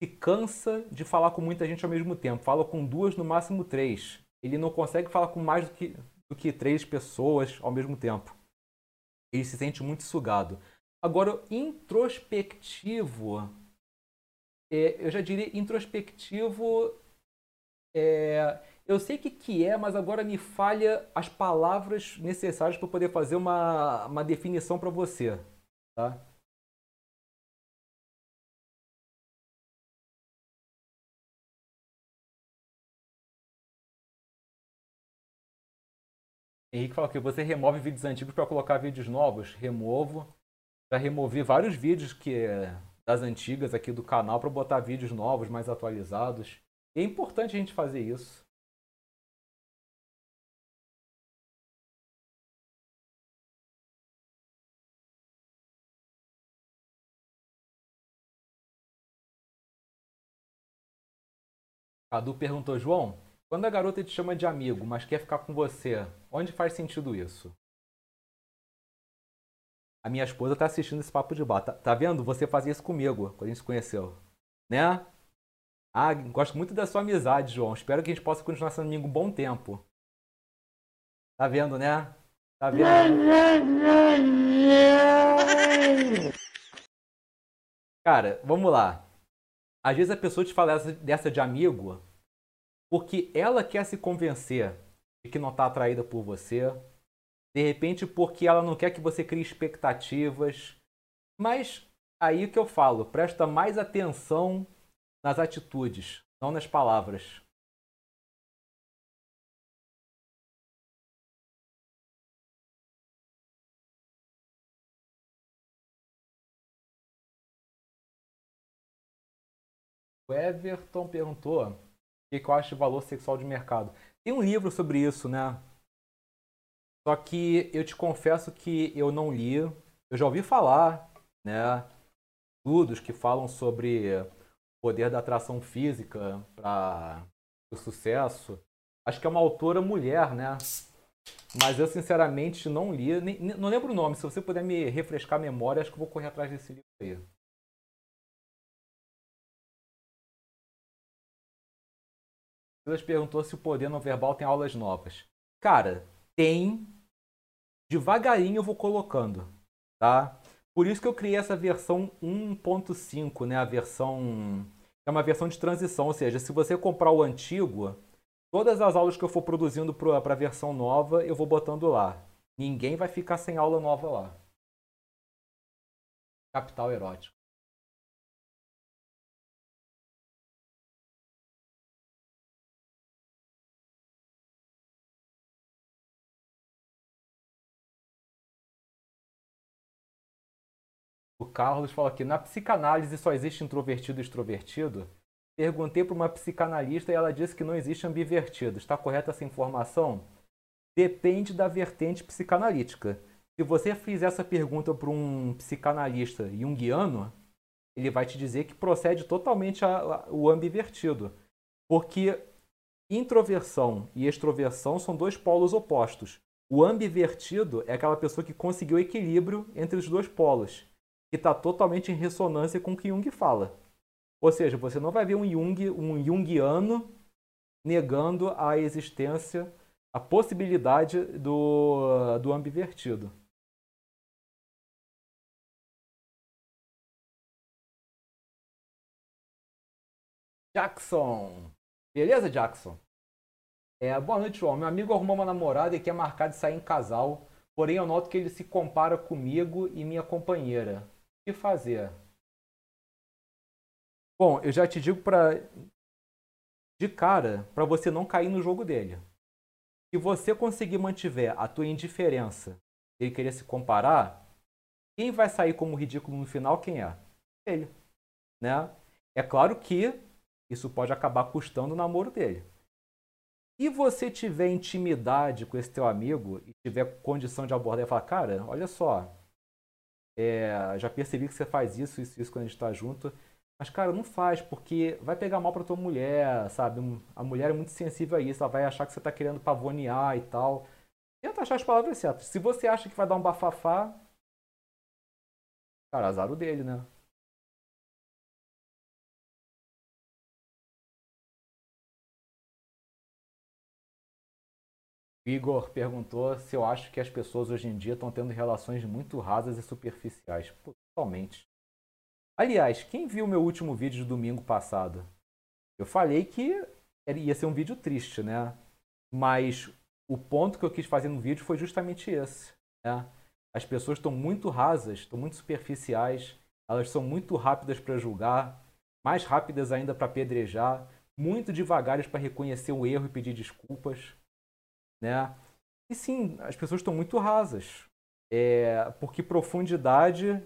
se cansa de falar com muita gente ao mesmo tempo. Fala com duas, no máximo três. Ele não consegue falar com mais do que, do que três pessoas ao mesmo tempo. Ele se sente muito sugado. Agora, introspectivo, é, eu já diria introspectivo. É, eu sei o que, que é, mas agora me falha as palavras necessárias para poder fazer uma, uma definição para você. Tá? Henrique falou que você remove vídeos antigos para colocar vídeos novos. Removo. Já removi vários vídeos que das antigas aqui do canal para botar vídeos novos, mais atualizados. E é importante a gente fazer isso. Cadu perguntou, João, quando a garota te chama de amigo, mas quer ficar com você, onde faz sentido isso? A minha esposa tá assistindo esse papo de bar. Tá, tá vendo? Você fazia isso comigo quando a gente se conheceu. Né? Ah, gosto muito da sua amizade, João. Espero que a gente possa continuar sendo amigo um bom tempo. Tá vendo, né? Tá vendo? Cara, vamos lá. Às vezes a pessoa te fala dessa de amigo porque ela quer se convencer de que não está atraída por você. De repente, porque ela não quer que você crie expectativas. Mas aí que eu falo, presta mais atenção nas atitudes, não nas palavras. O Everton perguntou que eu acho de valor sexual de mercado. Tem um livro sobre isso, né? Só que eu te confesso que eu não li. Eu já ouvi falar, né? Estudos que falam sobre o poder da atração física para o sucesso. Acho que é uma autora mulher, né? Mas eu sinceramente não li, nem, não lembro o nome. Se você puder me refrescar a memória, acho que eu vou correr atrás desse livro aí. Silas perguntou se o poder não verbal tem aulas novas. Cara, tem. Devagarinho eu vou colocando, tá? Por isso que eu criei essa versão 1.5, né? A versão é uma versão de transição, ou seja, se você comprar o antigo, todas as aulas que eu for produzindo para a versão nova, eu vou botando lá. Ninguém vai ficar sem aula nova lá. Capital erótico. Carlos fala aqui, na psicanálise só existe introvertido e extrovertido? Perguntei para uma psicanalista e ela disse que não existe ambivertido. Está correta essa informação? Depende da vertente psicanalítica. Se você fizer essa pergunta para um psicanalista junguiano, ele vai te dizer que procede totalmente a, a, o ambivertido. Porque Introversão e extroversão são dois polos opostos. O ambivertido é aquela pessoa que conseguiu equilíbrio entre os dois polos, que está totalmente em ressonância com o que Jung fala. Ou seja, você não vai ver um Jung, um Jungiano negando a existência, a possibilidade do, do ambivertido. Jackson. Beleza, Jackson? É, boa noite, João. Meu amigo arrumou uma namorada e quer marcar de sair em casal, porém eu noto que ele se compara comigo e minha companheira. Que fazer? Bom, eu já te digo para de cara para você não cair no jogo dele. Se você conseguir mantiver a tua indiferença ele querer se comparar, quem vai sair como ridículo no final quem é? Ele, né? É claro que isso pode acabar custando o namoro dele. Se você tiver intimidade com esse teu amigo e tiver condição de abordar e falar, cara, olha só, é, já percebi que você faz isso, isso, isso quando a gente está junto, mas cara, não faz, porque vai pegar mal pra tua mulher, sabe? A mulher é muito sensível a isso, ela vai achar que você está querendo pavonear e tal. Tenta achar as palavras certas. Se você acha que vai dar um bafafá, cara, azar o dele, né? Igor perguntou se eu acho que as pessoas hoje em dia estão tendo relações muito rasas e superficiais. Totalmente. Aliás, quem viu meu último vídeo de domingo passado? Eu falei que ia ser um vídeo triste, né? Mas o ponto que eu quis fazer no vídeo foi justamente esse. Né? As pessoas estão muito rasas, estão muito superficiais, elas são muito rápidas para julgar, mais rápidas ainda para apedrejar, muito devagares para reconhecer o erro e pedir desculpas né? E sim, as pessoas estão muito rasas. É, porque profundidade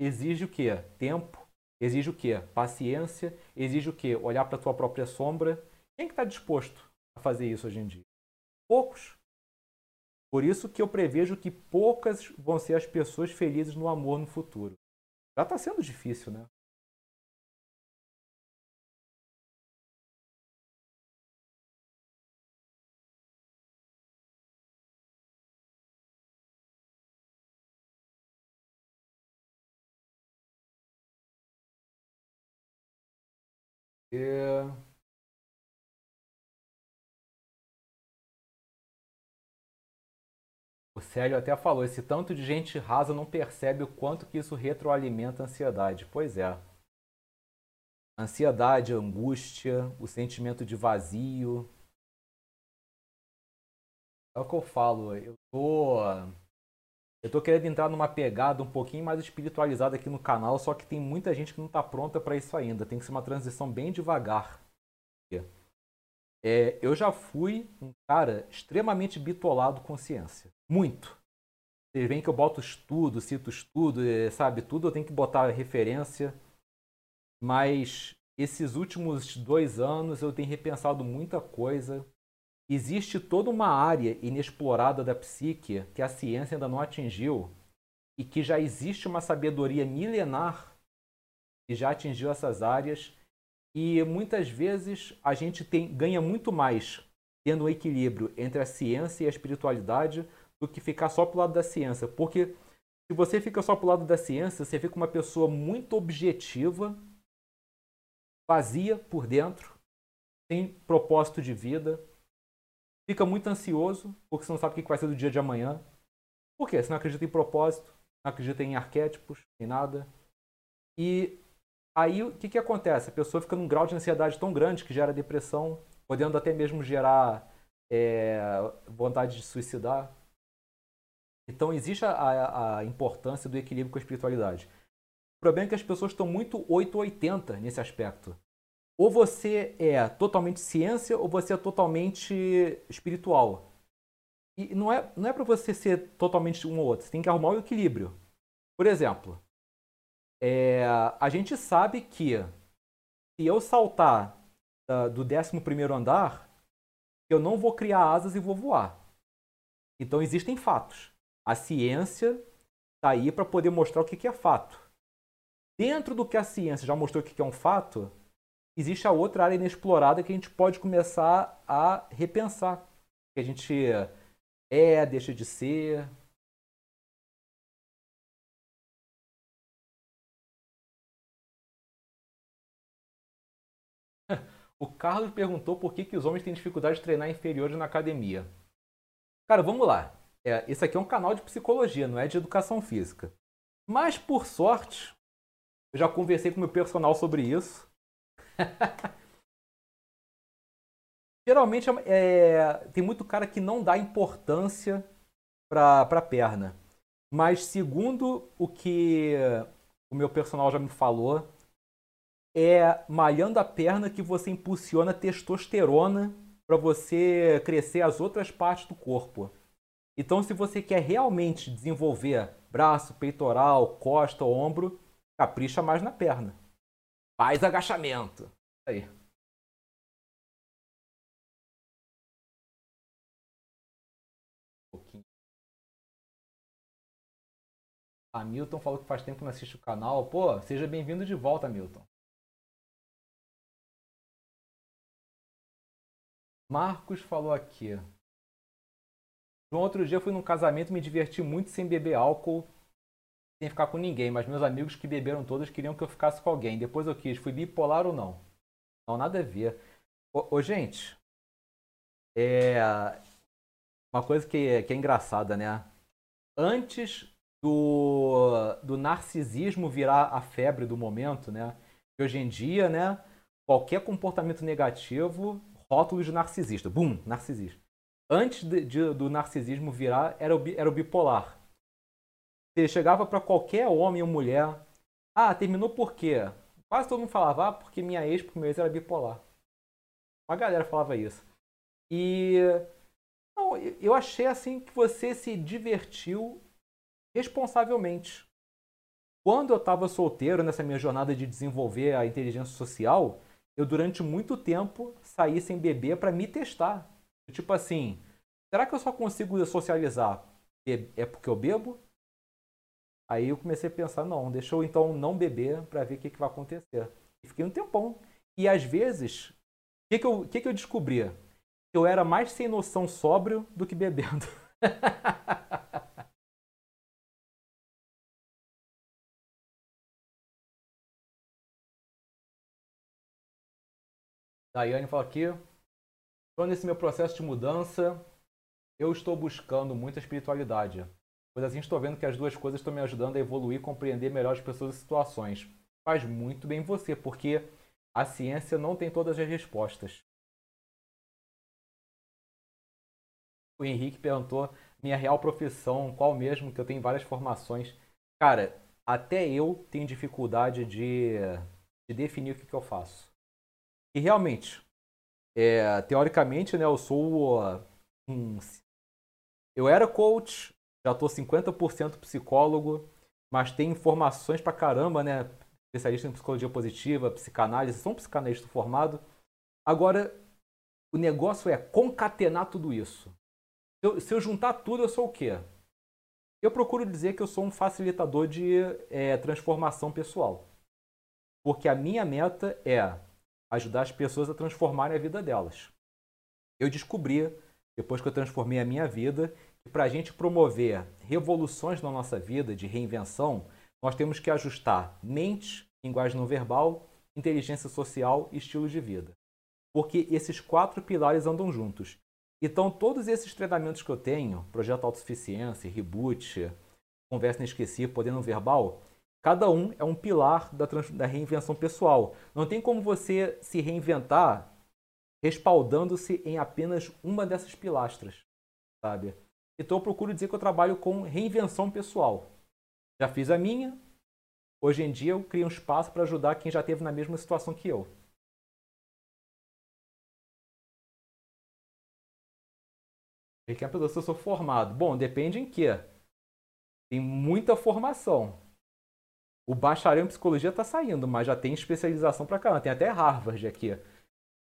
exige o quê? Tempo, exige o quê? Paciência, exige o quê? Olhar para a tua própria sombra. Quem que está disposto a fazer isso hoje em dia? Poucos. Por isso que eu prevejo que poucas vão ser as pessoas felizes no amor no futuro. Já está sendo difícil, né? O Célio até falou, esse tanto de gente rasa não percebe o quanto que isso retroalimenta a ansiedade. Pois é. Ansiedade, angústia, o sentimento de vazio. É o que eu falo, eu tô eu tô querendo entrar numa pegada um pouquinho mais espiritualizada aqui no canal, só que tem muita gente que não está pronta para isso ainda. Tem que ser uma transição bem devagar. É, eu já fui um cara extremamente bitolado com ciência. Muito. Vocês veem que eu boto estudo, cito estudo, é, sabe? Tudo eu tenho que botar referência. Mas esses últimos dois anos eu tenho repensado muita coisa existe toda uma área inexplorada da psique que a ciência ainda não atingiu e que já existe uma sabedoria milenar que já atingiu essas áreas e muitas vezes a gente tem, ganha muito mais tendo um equilíbrio entre a ciência e a espiritualidade do que ficar só pro lado da ciência, porque se você fica só pro lado da ciência, você fica uma pessoa muito objetiva, vazia por dentro, sem propósito de vida, fica muito ansioso, porque você não sabe o que vai ser do dia de amanhã. Por quê? Você não acredita em propósito, não acredita em arquétipos, em nada. E aí o que, que acontece? A pessoa fica num grau de ansiedade tão grande que gera depressão, podendo até mesmo gerar é, vontade de suicidar. Então existe a, a, importância do equilíbrio com a espiritualidade. O problema é que as pessoas estão muito 880 nesse aspecto. Ou você é totalmente ciência ou você é totalmente espiritual. E não é, não é para você ser totalmente um ou outro. Você tem que arrumar o equilíbrio. Por exemplo, é, a gente sabe que se eu saltar uh, do 11 andar, eu não vou criar asas e vou voar. Então existem fatos. A ciência está aí para poder mostrar o que, que é fato. Dentro do que a ciência já mostrou o que, que é um fato, existe a outra área inexplorada que a gente pode começar a repensar. Que a gente é, deixa de ser. O Carlos perguntou por que, que os homens têm dificuldade de treinar inferiores na academia. Cara, vamos lá. É, esse aqui é um canal de psicologia, não é de educação física. Mas, por sorte, eu já conversei com meu personal sobre isso. Geralmente é, tem muito cara que não dá importância para a perna. Mas segundo o que o meu personal já me falou, é malhando a perna que você impulsiona testosterona para você crescer as outras partes do corpo. Então, se você quer realmente desenvolver braço, peitoral, costa, ombro, capricha mais na perna. Faz agachamento. Aí. Hamilton falou que faz tempo que não assiste o canal. Pô, seja bem-vindo de volta, Hamilton. Marcos falou aqui. No outro dia fui num casamento e me diverti muito sem beber álcool, sem ficar com ninguém, mas meus amigos que beberam todos queriam que eu ficasse com alguém. Depois eu quis, fui bipolar ou não? Não, nada a ver. Ô, ô gente, é uma coisa que, que é engraçada, né? Antes do, do narcisismo virar a febre do momento, né? Que hoje em dia, né? Qualquer comportamento negativo, rótulo de narcisista. Bum, narcisista. Antes de, de, do narcisismo virar, era o, era o bipolar. Você chegava para qualquer homem ou mulher. Ah, terminou por quê? Quase todo mundo falava, ah, porque minha ex, por meu ex, era bipolar. Uma galera falava isso. E não, eu achei assim que você se divertiu responsavelmente. Quando eu estava solteiro nessa minha jornada de desenvolver a inteligência social, eu durante muito tempo saí sem beber para me testar. Tipo assim, será que eu só consigo socializar? É porque eu bebo? Aí eu comecei a pensar, não, deixa eu então não beber para ver o que, que vai acontecer. E fiquei um tempão. E às vezes, o que, que, eu, que, que eu descobri? Eu era mais sem noção sóbrio do que bebendo. Daiane fala aqui. Então, nesse meu processo de mudança, eu estou buscando muita espiritualidade. Pois assim estou vendo que as duas coisas estão me ajudando a evoluir e compreender melhor as pessoas e situações. Faz muito bem você, porque a ciência não tem todas as respostas. O Henrique perguntou minha real profissão, qual mesmo, que eu tenho várias formações. Cara, até eu tenho dificuldade de, de definir o que, que eu faço. E realmente, é, teoricamente, né, eu sou um, eu era coach, já estou 50% psicólogo, mas tem informações pra caramba, né? Especialista em psicologia positiva, psicanálise, sou um psicanalista formado. Agora, o negócio é concatenar tudo isso. Se eu, se eu juntar tudo, eu sou o quê? Eu procuro dizer que eu sou um facilitador de é, transformação pessoal. Porque a minha meta é ajudar as pessoas a transformarem a vida delas. Eu descobri, depois que eu transformei a minha vida, para a gente promover revoluções na nossa vida, de reinvenção, nós temos que ajustar mente, linguagem não verbal, inteligência social e estilo de vida. Porque esses quatro pilares andam juntos. Então, todos esses treinamentos que eu tenho, Projeto Autossuficiência, Reboot, Conversa Inesquecível, Poder Não Verbal, Cada um é um pilar da, da reinvenção pessoal. Não tem como você se reinventar respaldando-se em apenas uma dessas pilastras, sabe? Então eu procuro dizer que eu trabalho com reinvenção pessoal. Já fiz a minha, hoje em dia eu crio um espaço para ajudar quem já esteve na mesma situação que eu. Quem é a se eu sou formado? Bom, depende em quê? Tem muita formação. O bacharel em psicologia está saindo, mas já tem especialização para caramba. Tem até Harvard aqui.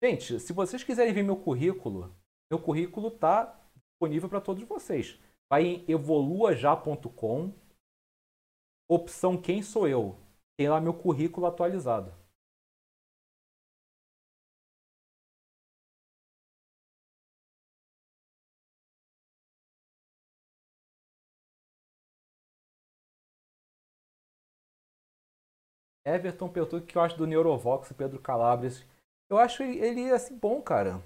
Gente, se vocês quiserem ver meu currículo, meu currículo está disponível para todos vocês. Vai em evoluajá.com, opção Quem Sou Eu. Tem lá meu currículo atualizado. Everton perguntou que eu acho do Neurovox e Pedro Calabres. Eu acho ele, assim, bom, cara.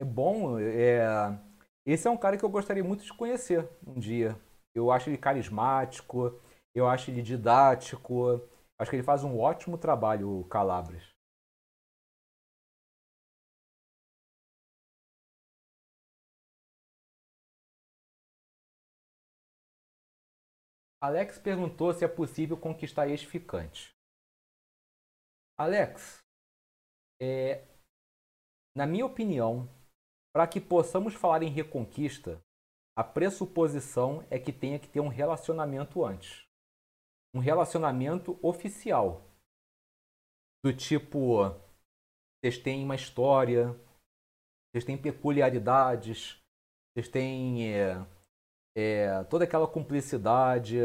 É bom, é... Esse é um cara que eu gostaria muito de conhecer um dia. Eu acho ele carismático, eu acho ele didático. Acho que ele faz um ótimo trabalho, o Calabres. Alex perguntou se é possível conquistar ex-ficante. Alex, é, na minha opinião, para que possamos falar em reconquista, a pressuposição é que tenha que ter um relacionamento antes. Um relacionamento oficial. Do tipo, vocês têm uma história, vocês têm peculiaridades, vocês têm é, é, toda aquela cumplicidade.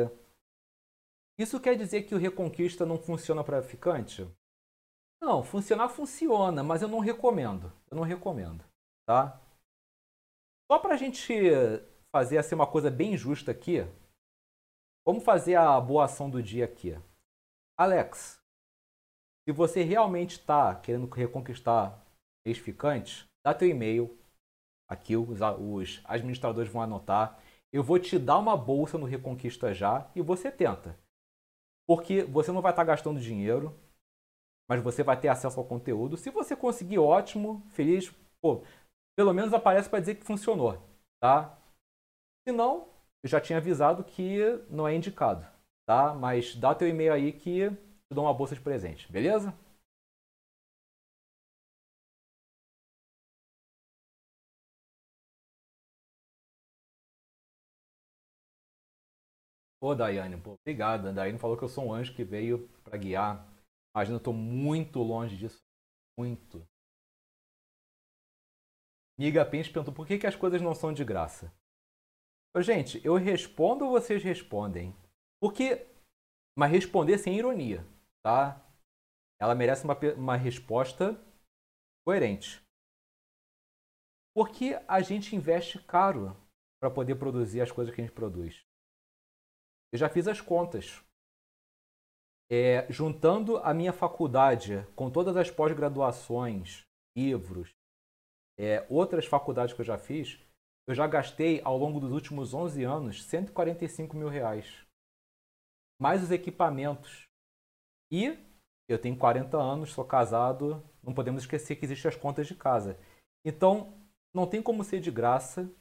Isso quer dizer que o Reconquista não funciona para ficante? Não, funcionar funciona, mas eu não recomendo. Eu não recomendo, tá? Só para a gente fazer assim, uma coisa bem justa aqui, vamos fazer a boa ação do dia aqui. Alex, se você realmente está querendo reconquistar ex-ficantes, dá teu e-mail. Aqui os, os administradores vão anotar eu vou te dar uma bolsa no Reconquista já e você tenta. Porque você não vai estar tá gastando dinheiro, mas você vai ter acesso ao conteúdo. Se você conseguir, ótimo, feliz, pô, pelo menos aparece para dizer que funcionou, tá? Se não, eu já tinha avisado que não é indicado, tá? Mas dá teu e-mail aí que te dou uma bolsa de presente, beleza? Pô, Daiane, pô, obrigado. A Daiane falou que eu sou um anjo que veio para guiar. Imagina, eu tô muito longe disso. Muito. Miga Pens perguntou por que, que as coisas não são de graça. Ô, gente, eu respondo ou vocês respondem? Porque. Mas responder sem ironia, tá? Ela merece uma, uma resposta coerente. Porque a gente investe caro para poder produzir as coisas que a gente produz. Eu já fiz as contas. É, juntando a minha faculdade com todas as pós-graduações, livros, é, outras faculdades que eu já fiz, eu já gastei ao longo dos últimos 11 anos 145 mil reais. Mais os equipamentos. E eu tenho 40 anos, sou casado, não podemos esquecer que existem as contas de casa. Então, não tem como ser de graça,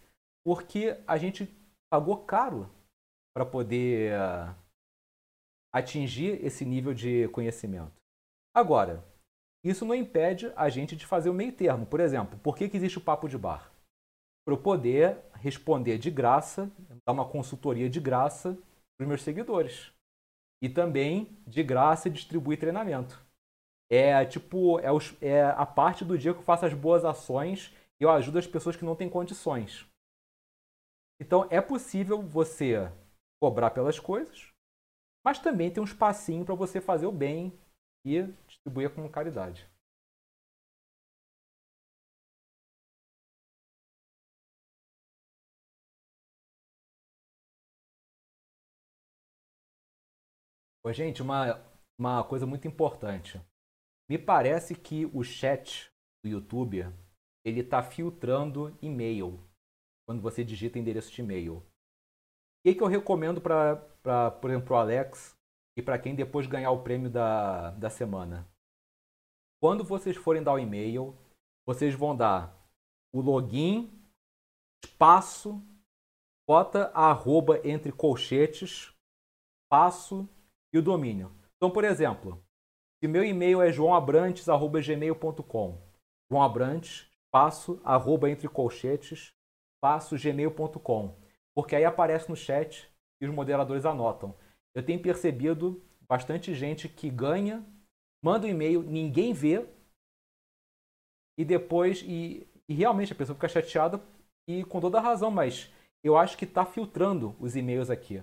porque a gente pagou caro para poder uh, atingir esse nível de conhecimento. Agora, isso não impede a gente de fazer o meio termo. Por exemplo, por que, que existe o papo de bar? Para eu poder responder de graça, dar uma consultoria de graça para os meus seguidores. E também, de graça, distribuir treinamento. É tipo, é, os, é a parte do dia que eu faço as boas ações e eu ajudo as pessoas que não têm condições. Então, é possível você cobrar pelas coisas, mas também tem um espacinho para você fazer o bem e distribuir como caridade. Ô, gente, uma, uma coisa muito importante. Me parece que o chat do YouTube ele está filtrando e-mail quando você digita endereço de e-mail que, que eu recomendo para, por exemplo, o Alex e para quem depois ganhar o prêmio da, da semana? Quando vocês forem dar o e-mail, vocês vão dar o login, espaço, bota a arroba entre colchetes, espaço e o domínio. Então, por exemplo, se meu e-mail é joãoabrantes.gmail.com João Abrantes, espaço, arroba entre colchetes, espaço, gmail.com porque aí aparece no chat e os moderadores anotam. Eu tenho percebido bastante gente que ganha, manda um e-mail, ninguém vê, e depois, e, e realmente a pessoa fica chateada e com toda a razão, mas eu acho que está filtrando os e-mails aqui.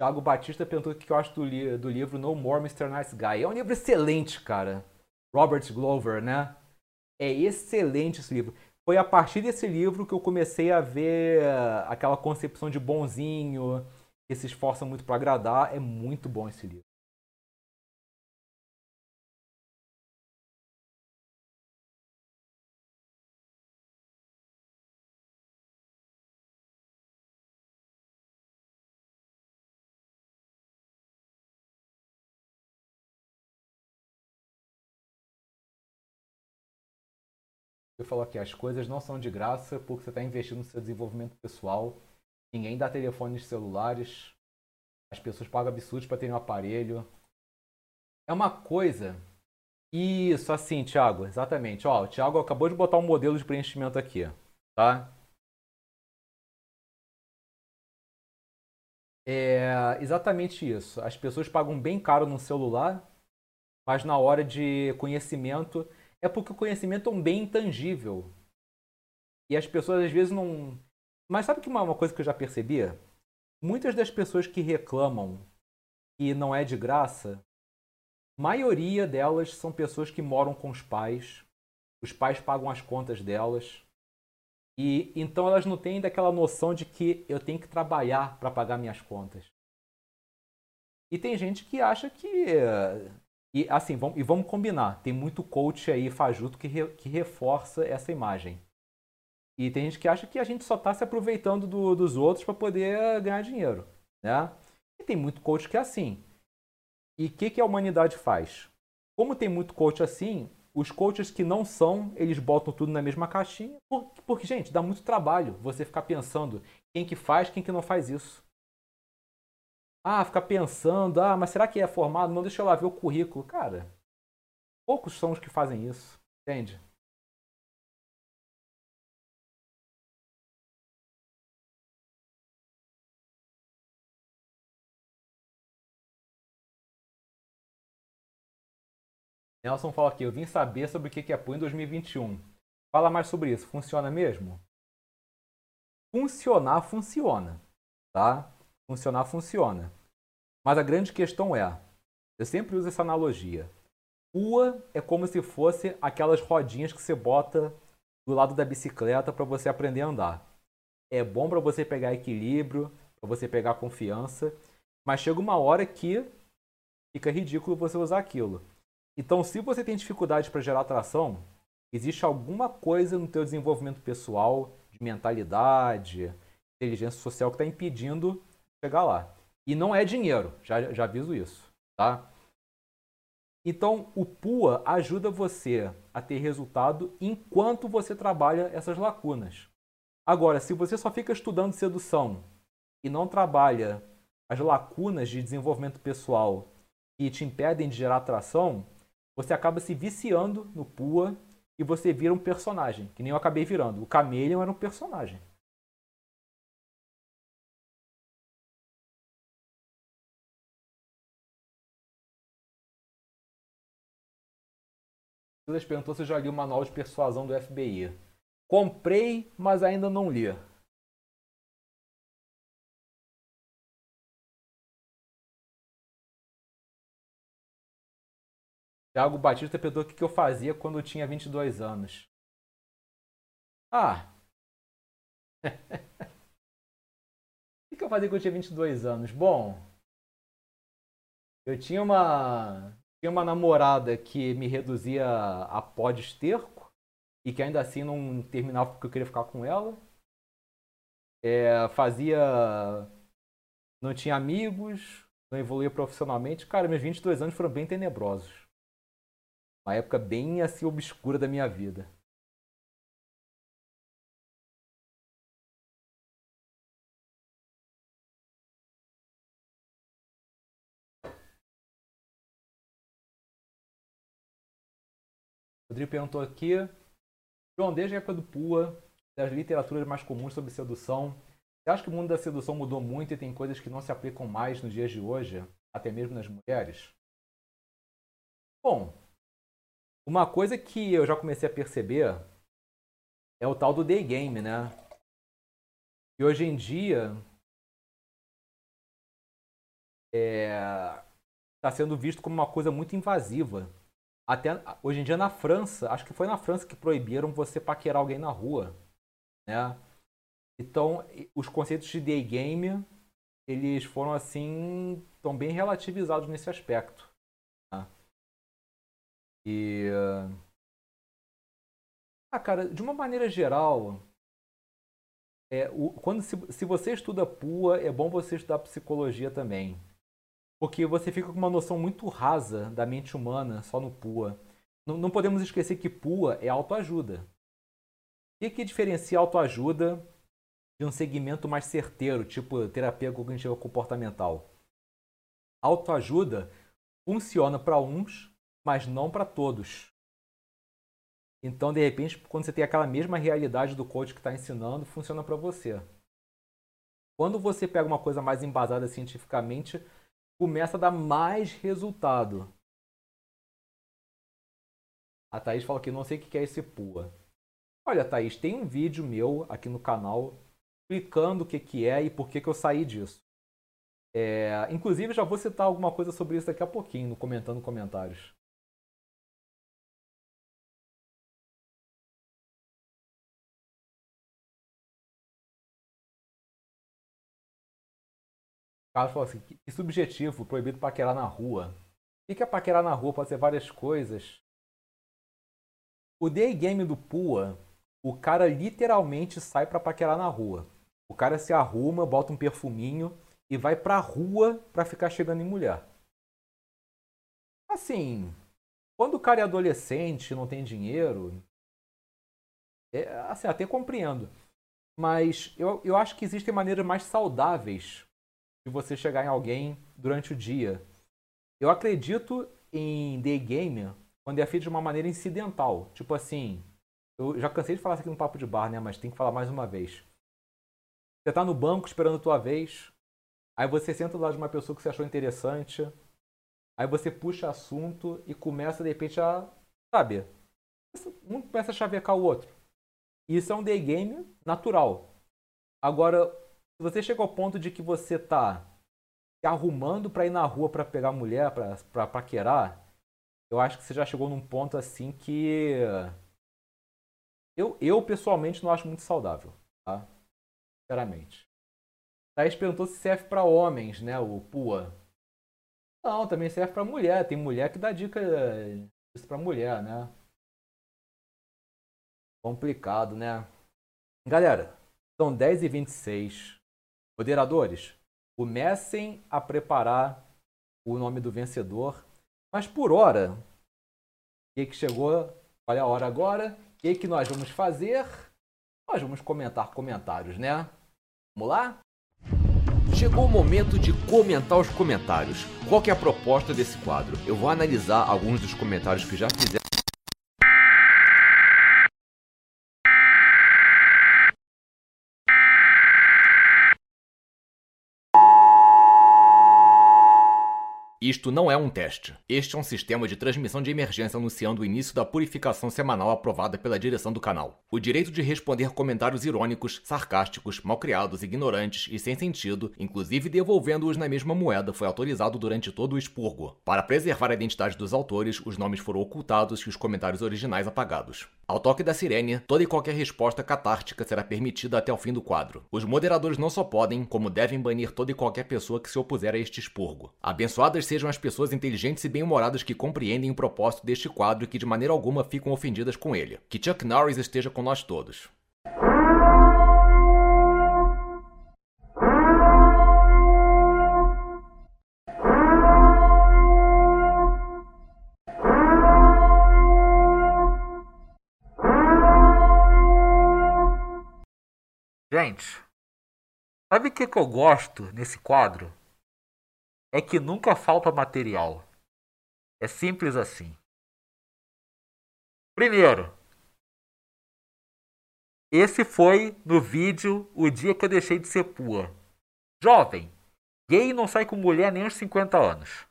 Thiago Batista perguntou o que eu acho do, li do livro No More Mr. Nice Guy. É um livro excelente, cara. Robert Glover, né? É excelente esse livro. Foi a partir desse livro que eu comecei a ver aquela concepção de bonzinho, que se esforça muito para agradar. É muito bom esse livro. Você falou aqui, as coisas não são de graça porque você está investindo no seu desenvolvimento pessoal. Ninguém dá telefones celulares. As pessoas pagam absurdos para ter um aparelho. É uma coisa. Isso, assim, Thiago, exatamente. Ó, o Thiago acabou de botar um modelo de preenchimento aqui, tá? É exatamente isso. As pessoas pagam bem caro no celular, mas na hora de conhecimento é porque o conhecimento é um bem intangível. E as pessoas às vezes não. Mas sabe que uma, uma coisa que eu já percebia? Muitas das pessoas que reclamam que não é de graça, maioria delas são pessoas que moram com os pais, os pais pagam as contas delas. E então elas não têm daquela noção de que eu tenho que trabalhar para pagar minhas contas. E tem gente que acha que e assim, vamos, e vamos combinar, tem muito coach aí fajuto que, re, que reforça essa imagem. E tem gente que acha que a gente só está se aproveitando do, dos outros para poder ganhar dinheiro, né? E tem muito coach que é assim. E o que, que a humanidade faz? Como tem muito coach assim, os coaches que não são, eles botam tudo na mesma caixinha. Porque, gente, dá muito trabalho você ficar pensando quem que faz, quem que não faz isso. Ah, ficar pensando, ah, mas será que é formado? Não deixa eu lá ver o currículo. Cara, poucos são os que fazem isso, entende? Nelson fala aqui, eu vim saber sobre o que é PUI em 2021. Fala mais sobre isso. Funciona mesmo? Funcionar, funciona. Tá? funcionar, funciona. Mas a grande questão é, eu sempre uso essa analogia. Rua é como se fosse aquelas rodinhas que você bota do lado da bicicleta para você aprender a andar. É bom para você pegar equilíbrio, para você pegar confiança, mas chega uma hora que fica ridículo você usar aquilo. Então, se você tem dificuldade para gerar atração, existe alguma coisa no teu desenvolvimento pessoal, de mentalidade, inteligência social que está impedindo chegar lá. E não é dinheiro, já, já aviso isso, tá? Então, o PUA ajuda você a ter resultado enquanto você trabalha essas lacunas. Agora, se você só fica estudando sedução e não trabalha as lacunas de desenvolvimento pessoal que te impedem de gerar atração, você acaba se viciando no PUA e você vira um personagem, que nem eu acabei virando. O Chameleon era um personagem. Silas perguntou se eu já li o manual de persuasão do FBI. Comprei, mas ainda não li. Thiago Batista perguntou o que eu fazia quando eu tinha 22 anos. Ah! o que eu fazia quando eu tinha 22 anos? Bom, eu tinha uma tinha uma namorada que me reduzia a pó de esterco e que ainda assim não terminava porque eu queria ficar com ela. É, fazia. Não tinha amigos, não evoluía profissionalmente. Cara, meus 22 anos foram bem tenebrosos. Uma época bem assim obscura da minha vida. Rodrigo perguntou aqui. João, desde a época do PUA, das literaturas mais comuns sobre sedução, você acha que o mundo da sedução mudou muito e tem coisas que não se aplicam mais nos dias de hoje, até mesmo nas mulheres? Bom, uma coisa que eu já comecei a perceber é o tal do day game, né? E hoje em dia está é, sendo visto como uma coisa muito invasiva. Até hoje em dia na França, acho que foi na França que proibiram você paquerar alguém na rua, né? Então, os conceitos de day game eles foram assim, estão bem relativizados nesse aspecto. E. Ah, cara, de uma maneira geral, é, o, quando se, se você estuda PUA, é bom você estudar psicologia também. Porque você fica com uma noção muito rasa da mente humana só no PUA. Não, não podemos esquecer que PUA é autoajuda. O que, que diferencia autoajuda de um segmento mais certeiro, tipo terapia cognitiva comportamental? Autoajuda funciona para uns, mas não para todos. Então, de repente, quando você tem aquela mesma realidade do coach que está ensinando, funciona para você. Quando você pega uma coisa mais embasada cientificamente, começa a dar mais resultado. A Thaís fala que não sei o que é esse PUA. Olha, Thaís, tem um vídeo meu aqui no canal explicando o que, que é e por que, que eu saí disso. É, inclusive, já vou citar alguma coisa sobre isso daqui a pouquinho, no comentando comentários. Cara falou assim, que subjetivo, proibido paquerar na rua. O que é paquerar na rua? Pode ser várias coisas. O day game do Pua, o cara literalmente sai para paquerar na rua. O cara se arruma, bota um perfuminho e vai pra rua pra ficar chegando em mulher. Assim, quando o cara é adolescente, não tem dinheiro, é, assim, até compreendo. Mas eu, eu acho que existem maneiras mais saudáveis de você chegar em alguém durante o dia. Eu acredito em day game quando é feito de uma maneira incidental. Tipo assim, eu já cansei de falar isso aqui no papo de bar, né? Mas tem que falar mais uma vez. Você tá no banco esperando a tua vez, aí você senta do lado de uma pessoa que você achou interessante, aí você puxa assunto e começa de repente a, sabe, um começa a chavecar o outro. Isso é um day game natural. Agora, se você chega ao ponto de que você tá se arrumando para ir na rua para pegar mulher, para paquerar, eu acho que você já chegou num ponto assim que eu, eu pessoalmente não acho muito saudável, tá? Sinceramente. Thaís perguntou se serve para homens, né, o PUA. Não, também serve para mulher. Tem mulher que dá dica isso para mulher, né? Complicado, né? Galera, são 10h26. Moderadores, comecem a preparar o nome do vencedor. Mas por hora, o que, que chegou? Olha a hora agora. O que, que nós vamos fazer? Nós vamos comentar comentários, né? Vamos lá? Chegou o momento de comentar os comentários. Qual que é a proposta desse quadro? Eu vou analisar alguns dos comentários que já fizeram Isto não é um teste. Este é um sistema de transmissão de emergência anunciando o início da purificação semanal aprovada pela direção do canal. O direito de responder comentários irônicos, sarcásticos, malcriados, ignorantes e sem sentido, inclusive devolvendo-os na mesma moeda, foi autorizado durante todo o expurgo. Para preservar a identidade dos autores, os nomes foram ocultados e os comentários originais apagados. Ao toque da sirene, toda e qualquer resposta catártica será permitida até o fim do quadro. Os moderadores não só podem, como devem banir toda e qualquer pessoa que se opuser a este expurgo. Abençoadas sejam as pessoas inteligentes e bem-humoradas que compreendem o propósito deste quadro e que de maneira alguma ficam ofendidas com ele. Que Chuck Norris esteja com nós todos. Gente, sabe o que, que eu gosto nesse quadro? É que nunca falta material. É simples assim. Primeiro, esse foi no vídeo o dia que eu deixei de ser pua. Jovem, gay não sai com mulher nem aos 50 anos.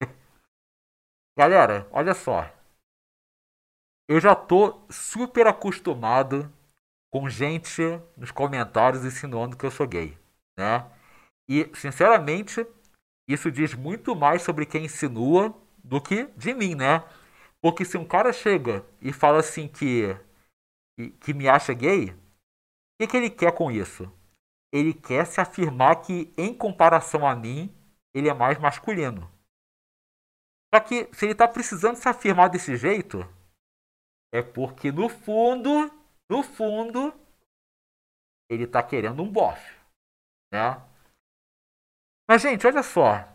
Galera, olha só. Eu já tô super acostumado com gente nos comentários insinuando que eu sou gay, né? E, sinceramente, isso diz muito mais sobre quem insinua do que de mim, né? Porque se um cara chega e fala assim que que me acha gay, o que, que ele quer com isso? ele quer se afirmar que, em comparação a mim, ele é mais masculino. Só que se ele está precisando se afirmar desse jeito, é porque no fundo, no fundo, ele está querendo um bofe, né? Mas gente, olha só.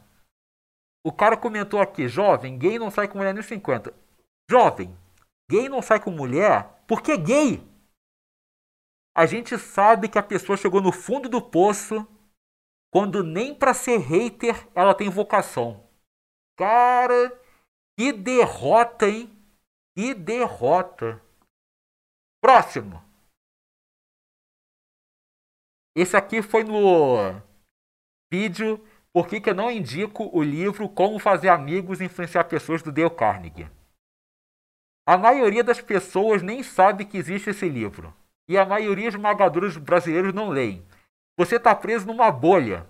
O cara comentou aqui, jovem, gay não sai com mulher nem 50. Jovem, gay não sai com mulher porque é gay. A gente sabe que a pessoa chegou no fundo do poço quando nem para ser hater ela tem vocação. Cara, que derrota, hein? Que derrota. Próximo. Esse aqui foi no vídeo Por que, que eu não indico o livro Como Fazer Amigos e Influenciar Pessoas do Dale Carnegie. A maioria das pessoas nem sabe que existe esse livro. E a maioria esmagadora dos brasileiros não leem. Você está preso numa bolha.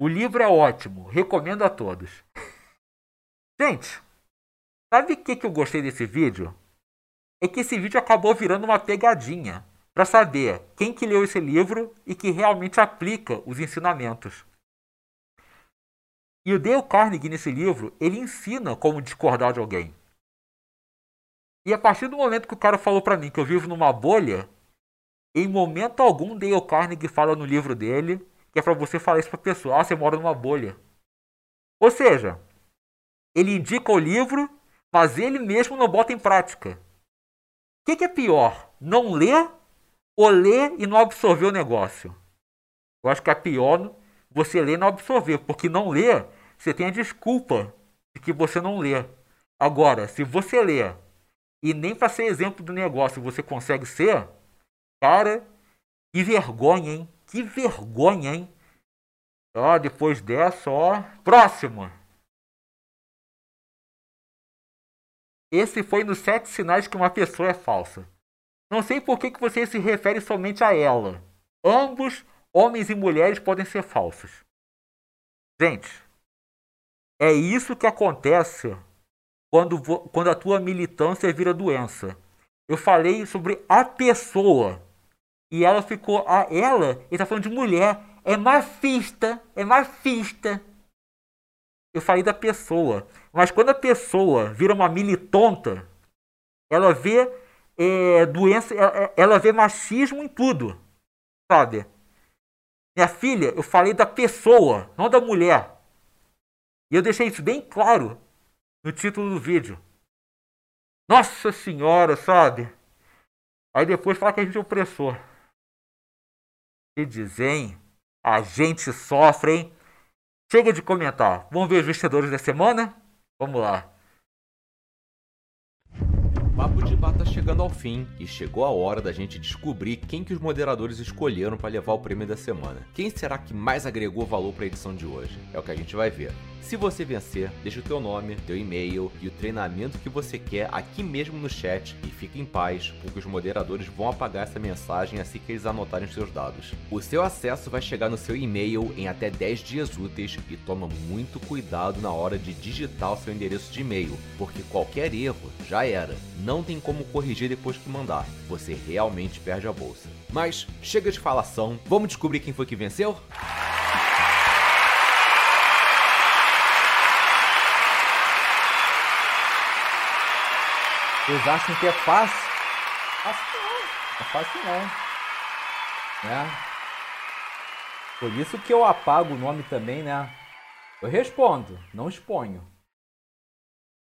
O livro é ótimo, recomendo a todos. Gente, sabe o que, que eu gostei desse vídeo? É que esse vídeo acabou virando uma pegadinha para saber quem que leu esse livro e que realmente aplica os ensinamentos. E o Dale Carnegie nesse livro, ele ensina como discordar de alguém. E a partir do momento que o cara falou para mim que eu vivo numa bolha, em momento algum Dale Carnegie fala no livro dele que é para você falar isso pra pessoa, ah, você mora numa bolha. Ou seja, ele indica o livro, mas ele mesmo não bota em prática. O que, que é pior? Não ler ou ler e não absorver o negócio? Eu acho que é pior você ler e não absorver, porque não ler, você tem a desculpa de que você não lê. Agora, se você ler e nem para ser exemplo do negócio você consegue ser, cara, que vergonha, hein? Que vergonha, hein? Ó, depois dessa, ó. Próximo. Esse foi nos sete sinais que uma pessoa é falsa. Não sei por que, que você se refere somente a ela. Ambos, homens e mulheres, podem ser falsos. Gente, é isso que acontece quando, quando a tua militância vira doença. Eu falei sobre a pessoa. E ela ficou. A ela, ele está falando de mulher. É mafista. É mafista. Eu falei da pessoa. Mas quando a pessoa vira uma militonta, ela vê é, doença, ela, ela vê machismo em tudo. Sabe? Minha filha, eu falei da pessoa, não da mulher. E eu deixei isso bem claro no título do vídeo. Nossa senhora, sabe? Aí depois fala que a gente é opressor. Que dizem, a gente sofre, hein? Chega de comentar. Vamos ver os vencedores da semana? Vamos lá. Papo de Bar tá chegando ao fim e chegou a hora da gente descobrir quem que os moderadores escolheram para levar o prêmio da semana. Quem será que mais agregou valor para a edição de hoje? É o que a gente vai ver. Se você vencer, deixa o teu nome, teu e-mail e o treinamento que você quer aqui mesmo no chat e fique em paz, porque os moderadores vão apagar essa mensagem assim que eles anotarem os seus dados. O seu acesso vai chegar no seu e-mail em até 10 dias úteis e toma muito cuidado na hora de digitar o seu endereço de e-mail, porque qualquer erro já era. Não tem como corrigir depois que mandar. Você realmente perde a bolsa. Mas chega de falação, vamos descobrir quem foi que venceu? Vocês acham que é fácil? Fácil não. É fácil não. Né? Por isso que eu apago o nome também, né? Eu respondo, não exponho.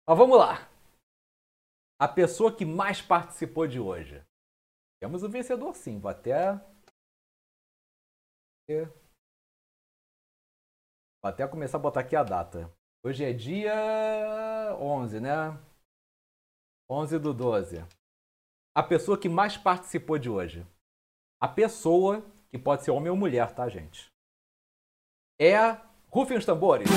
Mas vamos lá. A pessoa que mais participou de hoje. Temos o vencedor sim, vou até. Vou até começar a botar aqui a data. Hoje é dia 11, né? 11 do 12. A pessoa que mais participou de hoje. A pessoa, que pode ser homem ou mulher, tá, gente? É. Rufem os tambores.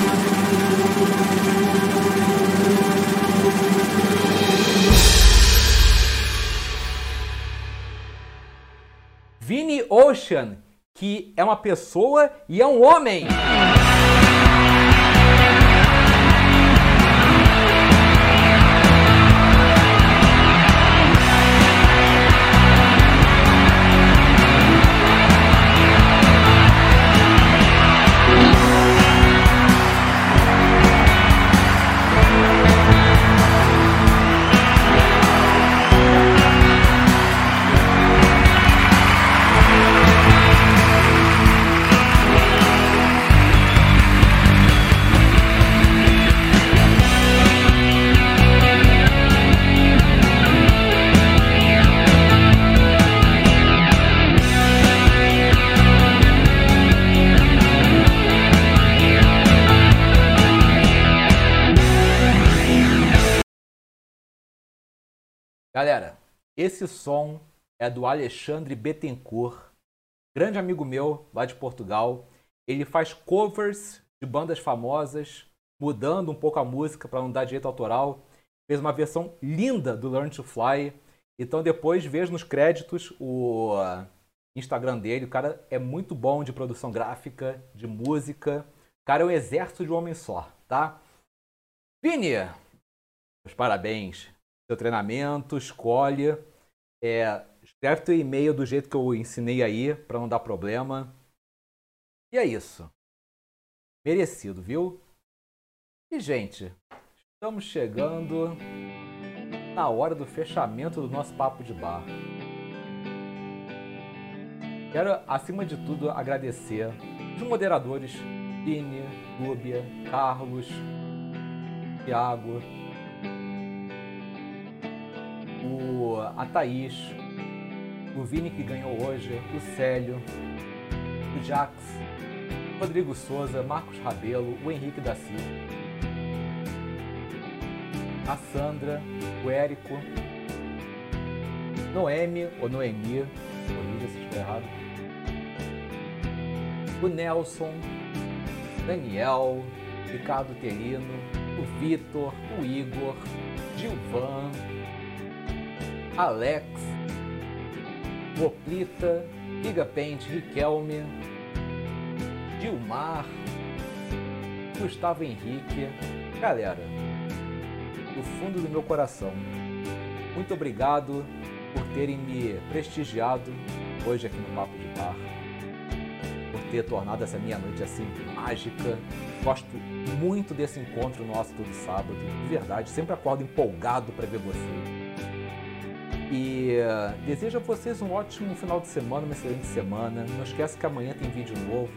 Vini Ocean, que é uma pessoa e é um homem. Galera, esse som é do Alexandre Bettencourt, grande amigo meu lá de Portugal. Ele faz covers de bandas famosas, mudando um pouco a música para não dar direito autoral. Fez uma versão linda do Learn to Fly. Então depois veja nos créditos o Instagram dele. O cara é muito bom de produção gráfica, de música. O cara é um exército de um homem só, tá? Vini, meus parabéns. Seu treinamento, escolhe. É, escreve teu e-mail do jeito que eu ensinei aí, para não dar problema. E é isso. Merecido, viu? E, gente, estamos chegando na hora do fechamento do nosso papo de bar. Quero, acima de tudo, agradecer os moderadores Vini, Lúbia, Carlos, Thiago, o, a Thaís, o Vini que ganhou hoje, o Célio, o Jax, Rodrigo Souza, Marcos Rabelo, o Henrique da Silva, a Sandra, o Érico, Noemi ou Noemi, corrija se estiver errado, o Nelson, Daniel, Ricardo Terino, o Vitor, o Igor, Gilvan, Alex, Voplita, Gigapente, Riquelme, Gilmar, Gustavo Henrique. Galera, do fundo do meu coração, muito obrigado por terem me prestigiado hoje aqui no Papo de Bar, por ter tornado essa minha noite assim mágica. Gosto muito desse encontro nosso todo sábado, de verdade, sempre acordo empolgado para ver você. E uh, desejo a vocês um ótimo final de semana, uma excelente semana. Não esqueça que amanhã tem vídeo novo.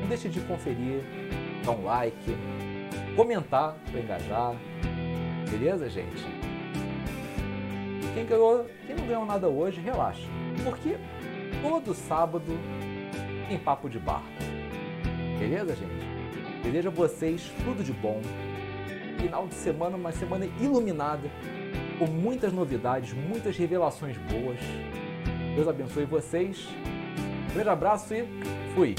Não deixe de conferir, dar um like, comentar para engajar. Beleza, gente? Quem ganhou, quem não ganhou nada hoje, relaxa. Porque todo sábado tem papo de bar. Beleza, gente? Desejo a vocês tudo de bom. Final de semana, uma semana iluminada com muitas novidades, muitas revelações boas. Deus abençoe vocês. Um grande abraço e fui!